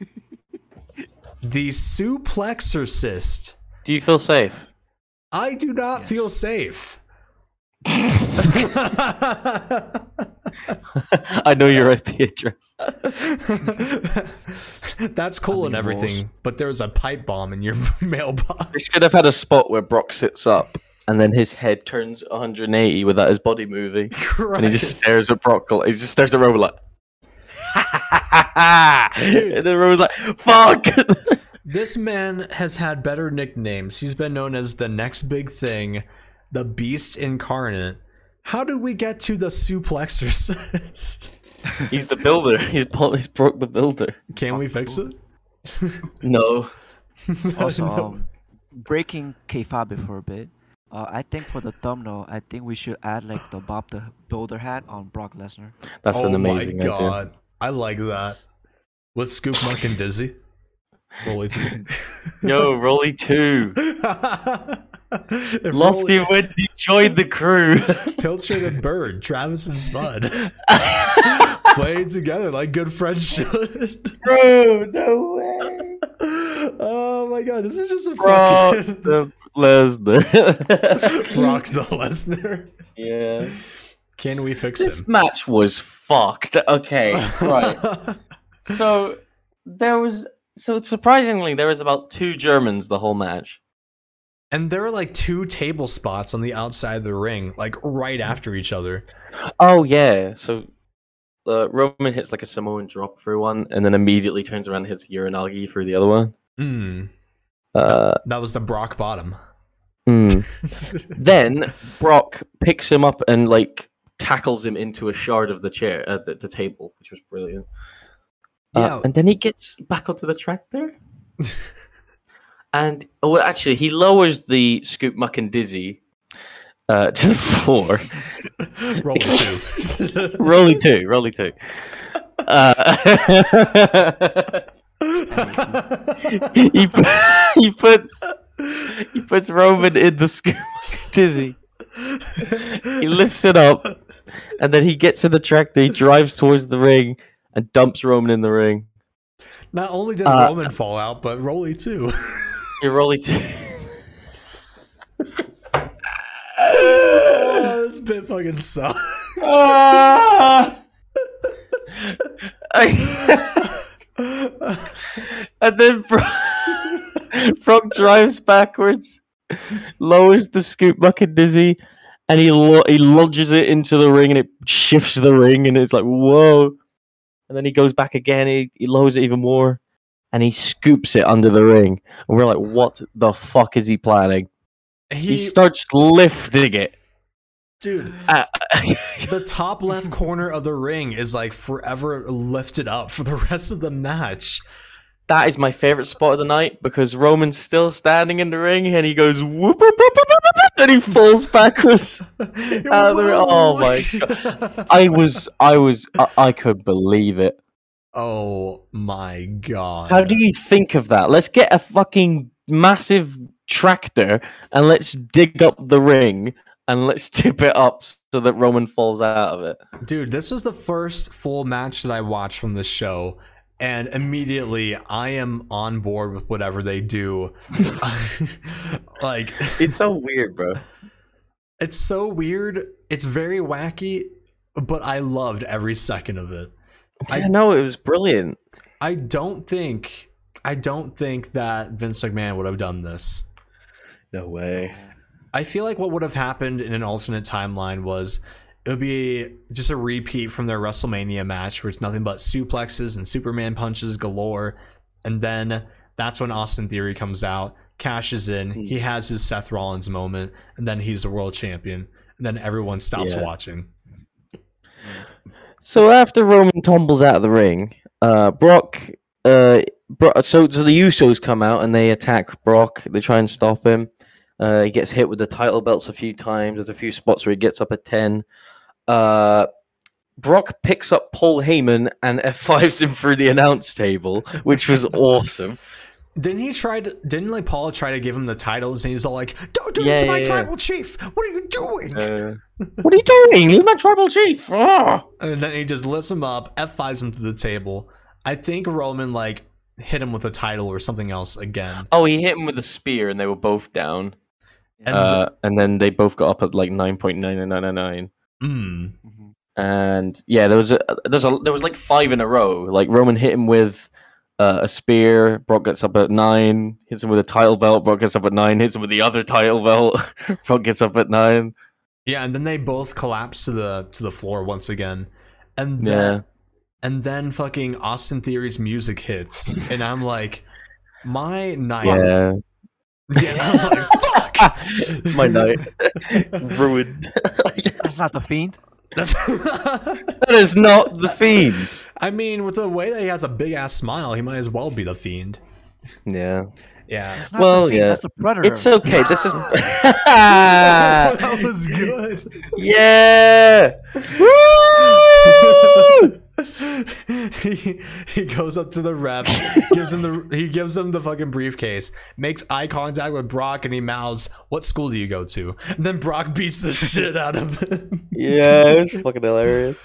the Suplexorcist. Do you feel safe? I do not feel safe. I know your IP address. That's cool and mean, everything, but there's a pipe bomb in your mailbox. They should have had a spot where Brock sits up and then his head turns 180 without his body moving. And he just stares at Brock. He just stares at Roman like. and then Roman's like, fuck! This man has had better nicknames. He's been known as the next big thing, the Beast Incarnate. How did we get to the Suplexorcist? He's the builder. He's, Paul- he's Brock the builder. Can we fix it? No. Also, No. um, breaking kayfabe for a bit. Uh, I think for the thumbnail, I think we should add like the Bob the Builder hat on Brock Lesnar. That's oh an amazing my idea. god. I like that. With Scoop Muck and Dizzy. Rolly too. Yo, Rolly 2. If Lofty Rolly- when you joined the crew. Pilchard and Bird, Travis and Spud. Playing together like good friends should. Bro, no way. oh my god, this is just a Brock fucking the Lesnar. Brock the Lesnar. yeah. Can we fix This him? This match was fucked. Okay, right. so there was so surprisingly there was about two Germans the whole match. and there were like two table spots on the outside of the ring, like right after each other. Oh yeah, so uh, Roman hits like a Samoan drop through one, and then immediately turns around and hits Uranage through the other one. Mm, Uh, that was the Brock bottom. mm. then Brock picks him up and like tackles him into a shard of the chair at the, the table, which was brilliant. Uh, Yeah. and then he gets back onto the tractor. and oh, well, actually, he lowers the scoop muck and dizzy uh, to the floor. Roll it two. Rolly two, Rolly two. Uh, he he puts he puts Roman in the scoop dizzy. He lifts it up, and then he gets in the tractor. He drives towards the ring and dumps Roman in the ring. Not only did Uh, Roman fall out, but Rolly too. You're Rolly two. oh, this bit fucking sucks. Ah! and then Brock, Brock drives backwards, lowers the scoop bucket dizzy, and he lo- he lunges it into the ring, and it shifts the ring, and it's like whoa. And then he goes back again. He, he lowers it even more, and he scoops it under the ring. And we're like, what the fuck is he planning? He, He, starts lifting it. dude, Uh, the top left corner of the ring is like forever lifted up for the rest of the match. That is my favorite spot of the night because Roman's still standing in the ring and he goes whoop, whoop, whoop, whoop, whoop, whoop, and he falls backwards. Oh my god! I was, I was, I, I could believe it. oh my god! How do you think of that? Let's get a fucking massive tractor and let's dig up the ring and let's tip it up so that Roman falls out of it. Dude, this was the first full match that I watched from this show. And immediately I am on board with whatever they do. like It's so weird, bro. it's so weird. It's very wacky, but I loved every second of it. I know it was brilliant. I don't think I don't think that Vince McMahon would have done this. No way. I feel like what would have happened in an alternate timeline was it would be just a repeat from their WrestleMania match where it's nothing but suplexes and Superman punches galore. And then that's when Austin Theory comes out, cashes in, he has his Seth Rollins moment, and then he's the world champion. And then everyone stops Yeah. watching. So after Roman tumbles out of the ring, uh, Brock, uh, Bro- so so the Usos come out and they attack Brock. They try and stop him. Uh, he gets hit with the title belts a few times. There's a few spots where he gets up at ten. Uh, Brock picks up Paul Heyman and F5s him through the announce table, which was awesome. Didn't he try to didn't like Paul try to give him the titles and he's all like, Don't do Yeah, this to my yeah, yeah. tribal chief. What are you doing? Uh, what are you doing? You're my tribal chief. Ah! And then he just lifts him up, F5s him to the table. I think Roman like hit him with a title or something else again. Oh, he hit him with a spear, and they were both down. And uh, and then they both got up at like nine point nine nine nine nine nine. the, mm, Mhm. And yeah, there was a there's a there was like five in a row. Like Roman hit him with uh, a spear. Brock gets up at nine. Hits him with a title belt. Brock gets up at nine. Hits him with the other title belt. Brock gets up at nine. yeah, and then they both collapse to the to the floor once again. And Yeah. then and then fucking Austin Theory's music hits. and I'm like, my night. Yeah, Yeah, I'm like, fuck. my night ruined. That's not the fiend. That's that is not the fiend. I mean, with the way that he has a big ass smile, he might as well be the fiend. Yeah. Yeah. That's not Well, the fiend. yeah. That's the predator. It's okay. This is. that was good. yeah. he, he goes up to the ref, gives him the he gives him the fucking briefcase, makes eye contact with Brock, and he mouths, "What school do you go to?" And then Brock beats the shit out of him. Yeah, it was fucking hilarious.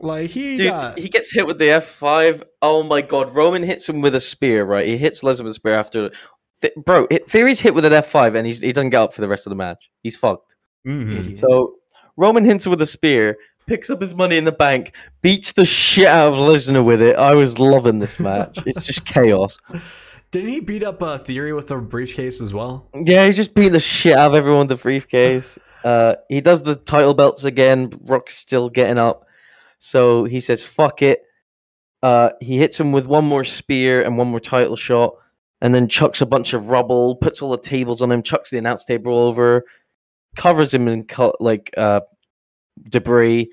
like he Dude, got he gets hit with the F5. Oh my god, Roman hits him with a spear, right? He hits Lesnar with a spear after. Th- bro, it, Theory's hit with an F5 and he's, he doesn't get up for the rest of the match. He's fucked. Mhm. So, Roman hits him with a spear, picks up his money in the bank, beats the shit out of Lesnar with it. I was loving this match. it's just chaos. Didn't he beat up uh, Theory with the briefcase as well? Yeah, he just beat the shit out of everyone with the briefcase. Uh, he does the title belts again. Rock's still getting up. So he says, fuck it. Uh, he hits him with one more spear and one more title shot, and then chucks a bunch of rubble, puts all the tables on him, chucks the announce table over, covers him in co- like uh, debris,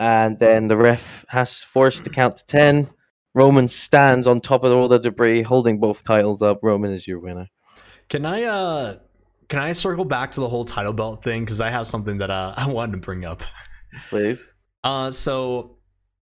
and then the ref has forced to count to 10. Roman stands on top of all the debris, holding both titles up. Roman is your winner. Can I uh can I circle back to the whole title belt thing because I have something that uh, I wanted to bring up. Please. Uh, so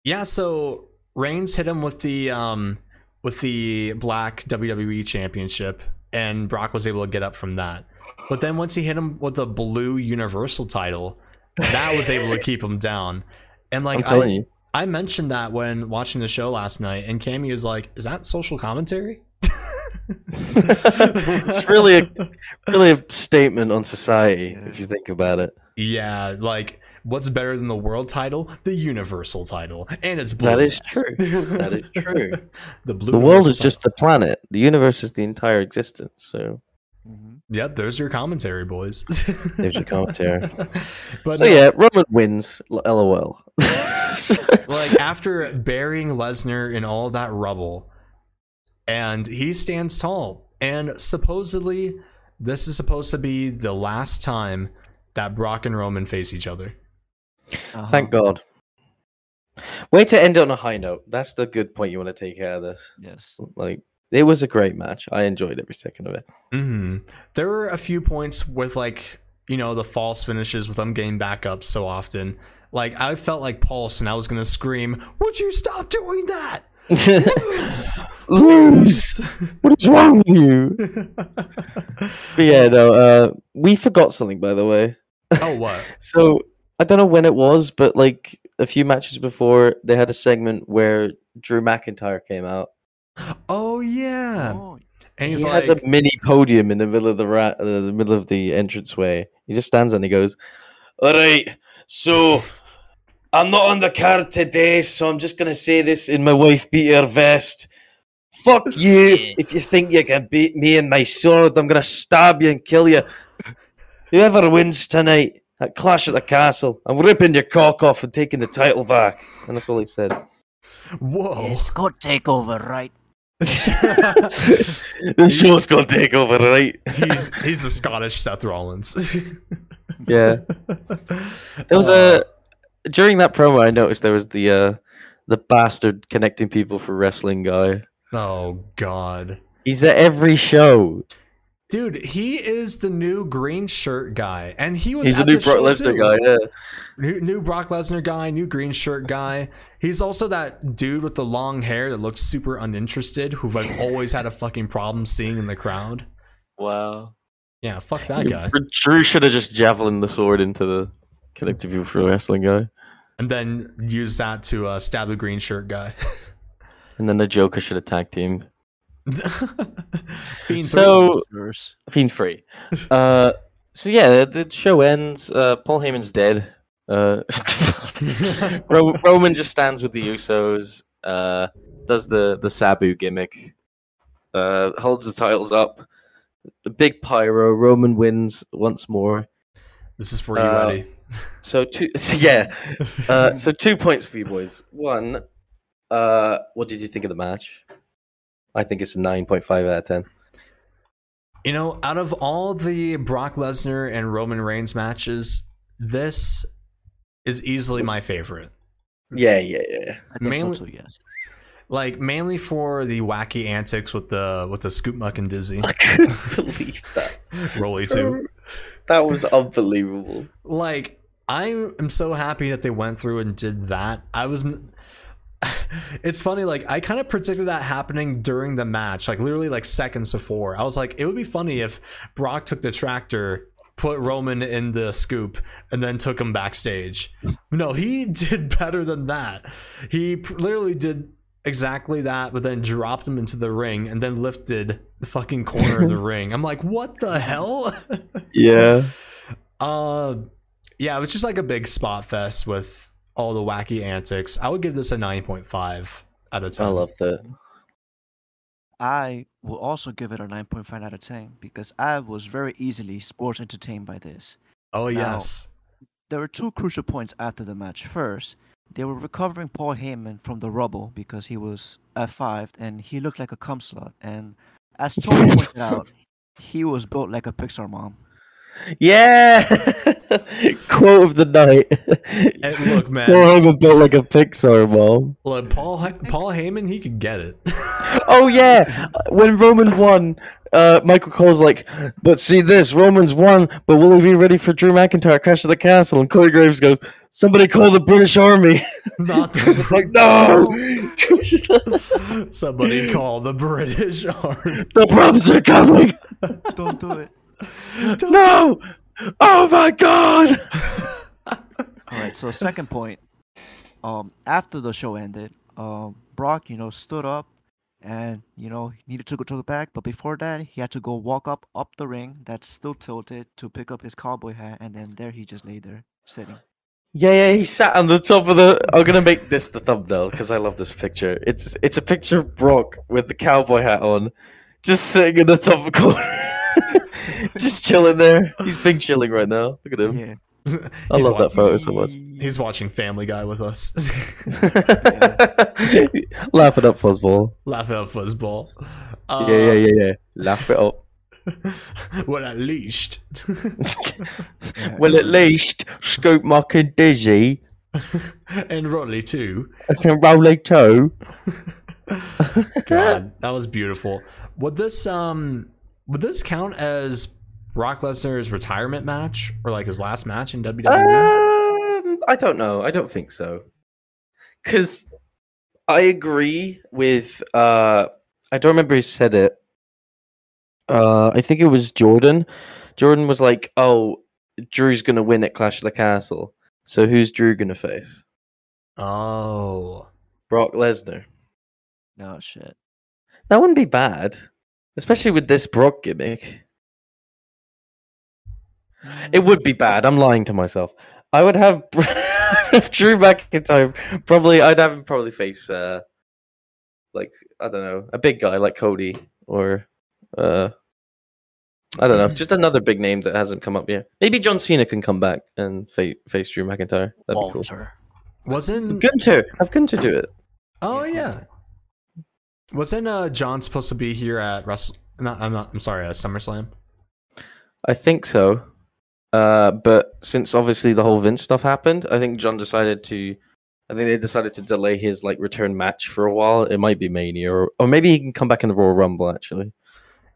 yeah, so Reigns hit him with the um with the black WWE Championship, and Brock was able to get up from that. But then once he hit him with the blue Universal title, that was able to keep him down. And like I'm telling I, you. I mentioned that when watching the show last night, and Cammy was like, "Is that social commentary?" it's really a really a statement on society if you think about it. Yeah, like what's better than the world title? The universal title. And it's blue. That is true. That is true. the blue The world is just the planet. The universe is the entire existence. So. Yep, there's your commentary, boys. there's your commentary. but so no, yeah, Roman wins. LOL. Like after burying Lesnar in all that rubble, and he stands tall. And supposedly, this is supposed to be the last time that Brock and Roman face each other. Uh-huh. Thank God. Way to end it on a high note. That's the good point you want to take out of this. Yes. Like it was a great match. I enjoyed every second of it. hmm There were a few points with like you know the false finishes with them getting back up so often. Like I felt like Pulse, and I was gonna scream, "Would you stop doing that?" Lose!" lose. What is wrong with you? But yeah, no. Uh, we forgot something, by the way. oh, what? So I don't know when it was, but like a few matches before, they had a segment where Drew McIntyre came out. Oh yeah, Oh, and he he's has a mini podium in the middle of the ra- uh, the middle of the entranceway. He just stands and he goes, "All right, so I'm not on the card today, so I'm just gonna say this in my wife beater vest. Fuck you! If you think you can beat me and my sword, I'm gonna stab you and kill you. Whoever wins tonight at Clash at the Castle, I'm ripping your cock off and taking the title back." And that's all he said. whoa. it's called takeover, right? The show's gonna take over, right? he's he's the Scottish Seth Rollins. Yeah. There was Uh, a during that promo. I noticed there was the uh the bastard connecting people for wrestling guy. Oh God, He's at every show. Dude, he is the new green shirt guy, and he was He's a new Brock Lesnar guy. Yeah. New, new Brock Lesnar guy, new green shirt guy. He's also that dude with the long hair that looks super uninterested, who I've always had a fucking problem seeing in the crowd. Wow. Yeah, fuck that guy. Drew should have just javelin the sword into the connecting people for wrestling guy, And then use that to uh, stab the green shirt guy. and then the Joker should have tag teamed. Fiend So Verse. Fiend free. Uh, so yeah, the show ends. Uh, Paul Heyman's dead. Uh, Ro- Roman just stands with the Usos. Uh, does the the Sabu gimmick. Uh, holds the titles up. The big pyro. Roman wins once more. this is for you, Uh, Eddie. So two. So yeah. Uh, so two points for you boys. One. Uh, what did you think of the match? I think it's a nine point five out of ten. You know, out of all the Brock Lesnar and Roman Reigns matches, this is easily my favorite. Yeah, yeah, yeah. I think Mainly- so too, yes. Like mainly for the wacky antics with the with the scoop muck and dizzy, I couldn't believe that. Rolly too. That was unbelievable. Like I am so happy that they went through and did that. I was. It's funny, like I kind of predicted that happening during the match, like literally like seconds before. I was like, it would be funny if Brock took the tractor, put Roman in the scoop, and then took him backstage. No, he did better than that. He pr- literally did exactly that, but then dropped him into the ring and then lifted the fucking corner of the ring. I'm like, what the hell? Yeah. Uh, yeah, it was just like a big spot fest with all the wacky antics. I would give this a 9.5 out of 10. I loved it. I will also give it a 9.5 out of 10 because I was very easily sports entertained by this. Oh, Now- yes. There were two crucial points after the match. First, they were recovering Paul Heyman from the rubble because he was F5 and he looked like a cum slut. And as Tony pointed out, he was built like a Pixar mom. Yeah. Quote of the night. And look, man. Poor Hogan built like a Pixar mom. Look, Paul Paul Heyman, he could get it. Oh yeah, when Roman won, uh, Michael Cole's like, "But see this, Roman's won, but will he be ready for Drew McIntyre Clash of the Castle?" And Corey Graves goes, "Somebody call the British Army." Not It's like, no, Somebody call the British Army. the brothers are coming. Don't do it. No, oh my god. All right. So second point, um, after the show ended, um, Brock, you know, stood up, and you know he needed to go to the back, but before that, he had to go walk up up the ring that's still tilted to pick up his cowboy hat, and then there he just lay there sitting. Yeah, yeah, he sat on the top of the. I'm gonna make this the thumbnail because I love this picture. It's it's a picture of Brock with the cowboy hat on, just sitting in the top of the corner, just chilling there. He's big chilling right now. Look at him. Yeah. I He's love that photo so much. He's watching Family Guy with us. Laugh it up, Fuzzball. Laugh out fuzzball. Uh, yeah, yeah, yeah, yeah. Laugh it up. well, at least. Well, at least Scoop Muck and Dizzy and Rodley too. can roll a toe. God, that was beautiful. Would this um would this count as Brock Lesnar's retirement match or like his last match in WWE? Um, I don't know. I don't think so. Because I agree with uh I don't remember who said it. Uh, I think it was Jordan. Jordan was like, "Oh, Drew's gonna win at Clash of the Castle. So who's Drew gonna face? Oh. Brock Lesnar. No shit. That wouldn't be bad, especially with this Brock gimmick. It would be bad. I'm lying to myself. I would have if Drew McIntyre. Probably, I'd have him probably face, uh, like I don't know, a big guy like Cody or, uh, I don't know, just another big name that hasn't come up yet. Maybe John Cena can come back and fa- face Drew McIntyre. That'd be cool. Walter. Wasn't Gunther, have Gunther do it. Oh yeah. Wasn't uh John supposed to be here at Wrestle not I'm not I'm sorry, uh, SummerSlam? I think so. Uh, but since obviously the whole Vince stuff happened, I think John decided to. I think they decided to delay his like return match for a while. It might be Mania, or, or maybe he can come back in the Royal Rumble. Actually,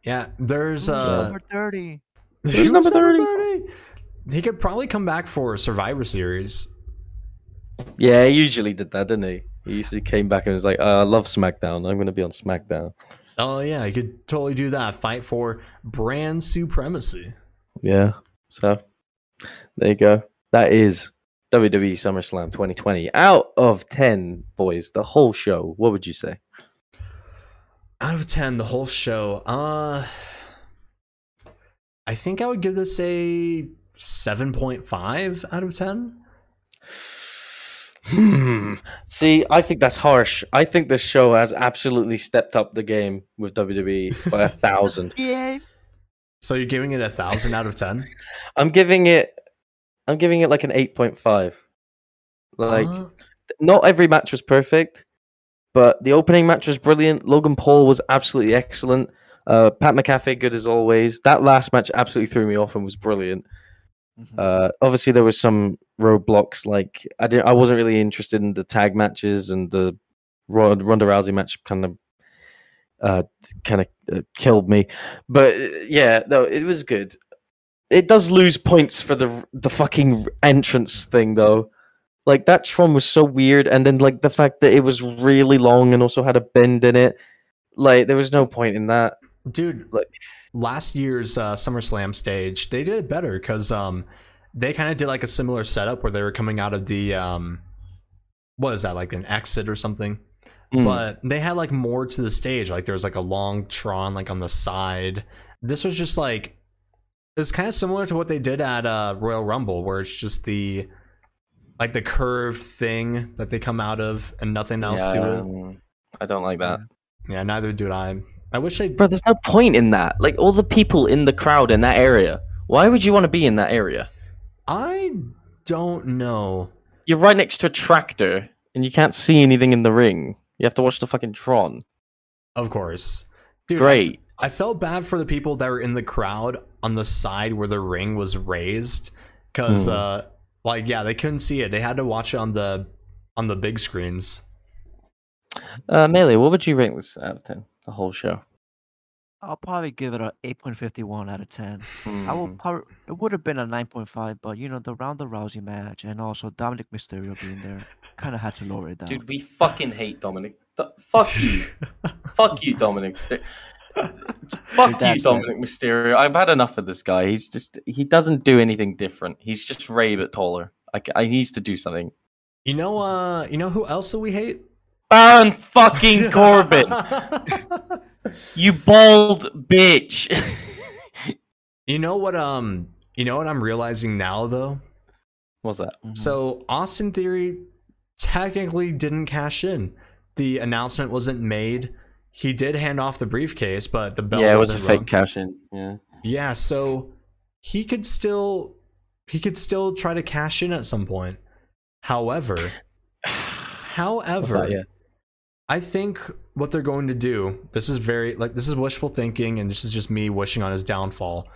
Yeah, there's Who's uh number thirty. Who's number 30? 30? He could probably come back for Survivor Series. yeah, he usually did that, didn't he? He usually came back and was like, uh, "I love SmackDown. I'm going to be on SmackDown." Oh yeah, you could totally do that. Fight for brand supremacy. Yeah. So there you go. That is WWE SummerSlam 2020. Out of ten, boys, the whole show. What would you say? Out of 10, the whole show. Uh I think I would give this a 7.5 out of 10. Hmm. See, I think that's harsh. I think this show has absolutely stepped up the game with WWE by a thousand. Yeah. So you're giving it a 1000 out of 10? I'm giving it. I'm giving it like an eight point five. Like, Uh, not every match was perfect, but the opening match was brilliant. Logan Paul was absolutely excellent. Uh, Pat McAfee, good as always. That last match absolutely threw me off and was brilliant. Mhm. Uh, obviously, there was some roadblocks. Like I didn't, I wasn't really interested in the tag matches, and the Ro- Ronda Rousey match kind of, uh, kind of uh, killed me. But yeah, no, it was good. It does lose points for the the fucking entrance thing though. Like that Tron was so weird, and then like the fact that it was really long and also had a bend in it. Like there was no point in that. dude, Like- last year's uh, SummerSlam stage, they did it better because um, they kind of did like a similar setup where they were coming out of the um, what is that like an exit or something? Mm. But they had like more to the stage. Like there was like a long Tron like on the side. This was just like it was kind of similar to what they did at uh, Royal Rumble, where it's just the like the curved thing that they come out of and nothing else to it. I don't like that. Yeah, neither do I. I wish they Bro, there's no point in that. Like all the people in the crowd in that area. Why would you want to be in that area? I don't know. You're right next to a tractor and you can't see anything in the ring. You have to watch the fucking Tron. Of course. Dude, I f- Great. I, felt bad for the people that were in the crowd on the side where the ring was raised cuz Hmm. uh like yeah, they couldn't see it. They had to watch it on the on the big screens. Uh, Melee, what would you rate this out of 10? The whole show. I'll probably give it a eight point fifty one out of ten. I will Mhm. probably it would have been a nine point five, but you know the Ronda Rousey match and also Dominik Mysterio being there kind of had to lower it down. Dude, we fucking hate Dominik. D- fuck you. fuck you, Dominik. St- fuck you, That's it. Dominik Mysterio. I've had enough of this guy. He's just, he doesn't do anything different. He's just Rey, but taller. I, ca- I he needs to do something. You know uh you know who else that we hate? Baron fucking Corbin. you bald bitch. you know what um you know what I'm realizing now though? What's that? Mhm. So Austin Theory technically didn't cash in. The announcement wasn't made. He did hand off the briefcase, but the bell yeah, it was a wasn't fake cash in. Yeah. Yeah, so he could still he could still try to cash in at some point. However, however, yeah. I think what they're going to do, this is very like this is wishful thinking and this is just me wishing on his downfall.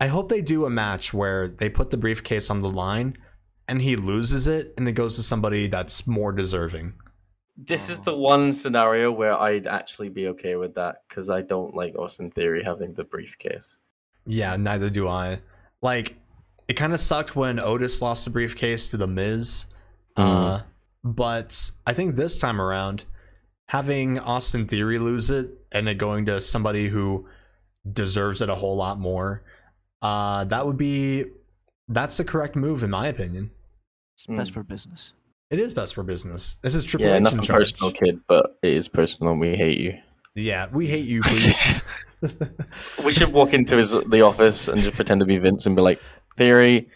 I hope they do a match where they put the briefcase on the line and he loses it and it goes to somebody that's more deserving. This is the one scenario where I'd actually be okay with that because I don't like Austin Theory having the briefcase. Yeah, neither do I. Like, it kind of sucked when Otis lost the briefcase to the Miz. Uh, but I think this time around, having Austin Theory lose it and it going to somebody who deserves it a whole lot more, uh, that would be that's the correct move in my opinion. It's best Mm. for business. It is best for business. This is Triple Yeah, H in nothing charge. personal, kid, but it is personal. We hate you. Yeah, we hate you, please. We should walk into his the office and just pretend to be Vince and be like, "Theory,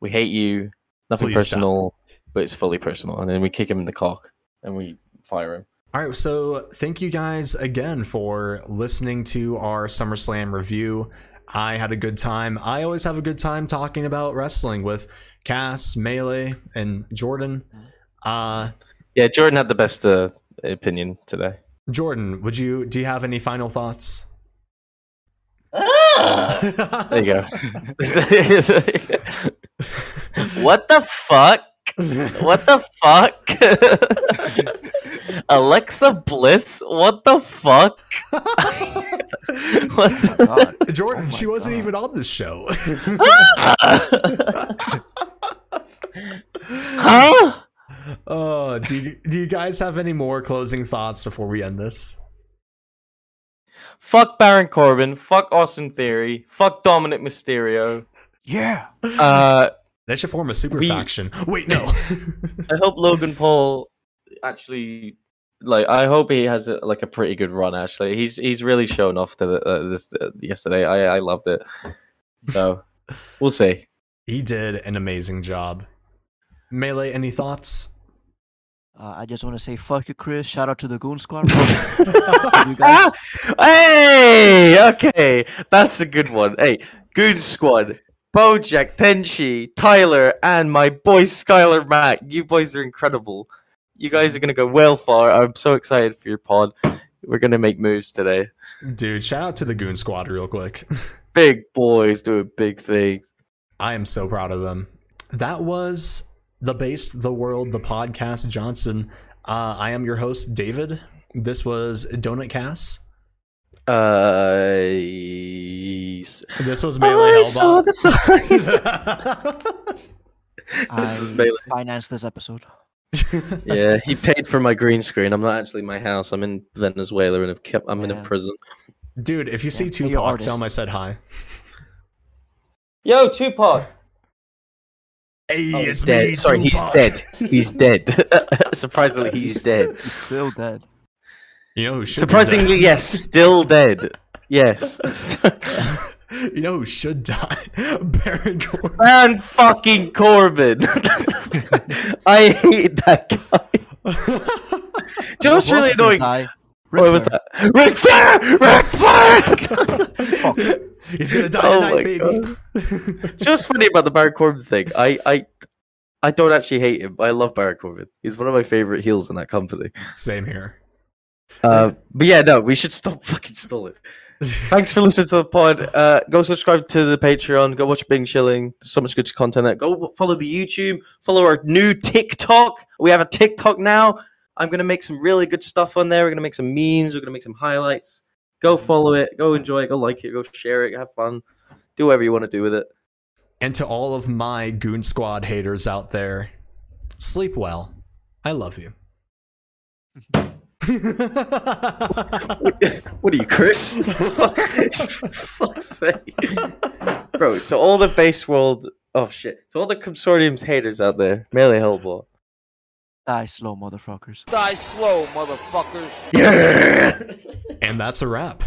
we hate you. Nothing Please stop. personal, but it's fully personal." And then we kick him in the cock and we fire him. All right, so thank you guys again for listening to our SummerSlam review. I had a good time. I always have a good time talking about wrestling with Cass, Melee, and Jordan. Uh, Yeah, Jordan had the best uh, opinion today. Jordan, would you do you have any final thoughts? There you go. what the fuck? What the fuck? Alexa Bliss? What the fuck? what the- God. Jordan, Oh she wasn't God. even on this show. huh? uh, do you, do you guys have any more closing thoughts before we end this? Fuck Baron Corbin. Fuck Austin Theory. Fuck Dominik Mysterio. Yeah. Uh, They should form a super We- faction. Wait, no. I hope Logan Paul actually like. I hope he has a, like a pretty good run. Actually, he's he's really shown off to the, uh, this uh, yesterday. I I loved it. So we'll see. he did an amazing job. Melee, any thoughts? Uh, I just want to say fuck you, Chris. Shout out to the Goon Squad. Guys- hey, okay, that's a good one. Hey, Goon Squad, Bojack, Tenchi, Tyler, and my boy Skylar Mack. You boys are incredible. You guys are gonna go well far. I'm so excited for your pod. We're gonna make moves today. Dude, shout out to the Goon Squad real quick. Big boys doing big things. I am so proud of them. That was the base, the world, the podcast. Johnson. Uh, I am your host, David. This was Donut Cass. Uh. This was Melee I saw the sign. I This Melee. financed this episode. yeah, he paid for my green screen. I'm not actually in my house. I'm in Venezuela and I've kept. I'm in a prison. Dude, if you see Yeah, be Tupac, tell him I said hi. Yo, Tupac. Hey, Oh, he's dead. Sorry, he's dead. He's dead. Surprisingly, he's dead. He's still dead. You know who should be Surprisingly, dead? yes, still dead. Yes. You know who should die? Baron Corbin. Man, fucking Corbin. I hate that guy. Do you know what's Who really annoying? die? What was Flair. that? Ric Flair! Ric Flair! He's gonna die Oh tonight, my baby. God. It's just funny about the Baron Corbin thing. I, I, I don't actually hate him. I love Baron Corbin. He's one of my favorite heels in that company. Same here. Uh, but yeah, no, we should stop fucking stalling. Thanks for listening to the pod. Uh, go subscribe to the Patreon. Go watch Bing Chilling. There's so much good content there. Go follow the YouTube. Follow our new TikTok. We have a TikTok now. I'm gonna make some really good stuff on there. We're gonna make some memes. We're gonna make some highlights. Go follow it. Go enjoy it. Go like it. Go share it. Have fun. Do whatever you want to do with it. And to all of my Goon Squad haters out there, sleep well. I love you. What are you, Chris? fuck's sake. Bro, to all the base world oh shit. To all the consortium's haters out there, melee HellBot. Die slow, motherfuckers. Die slow, motherfuckers. Yeah! and that's a wrap.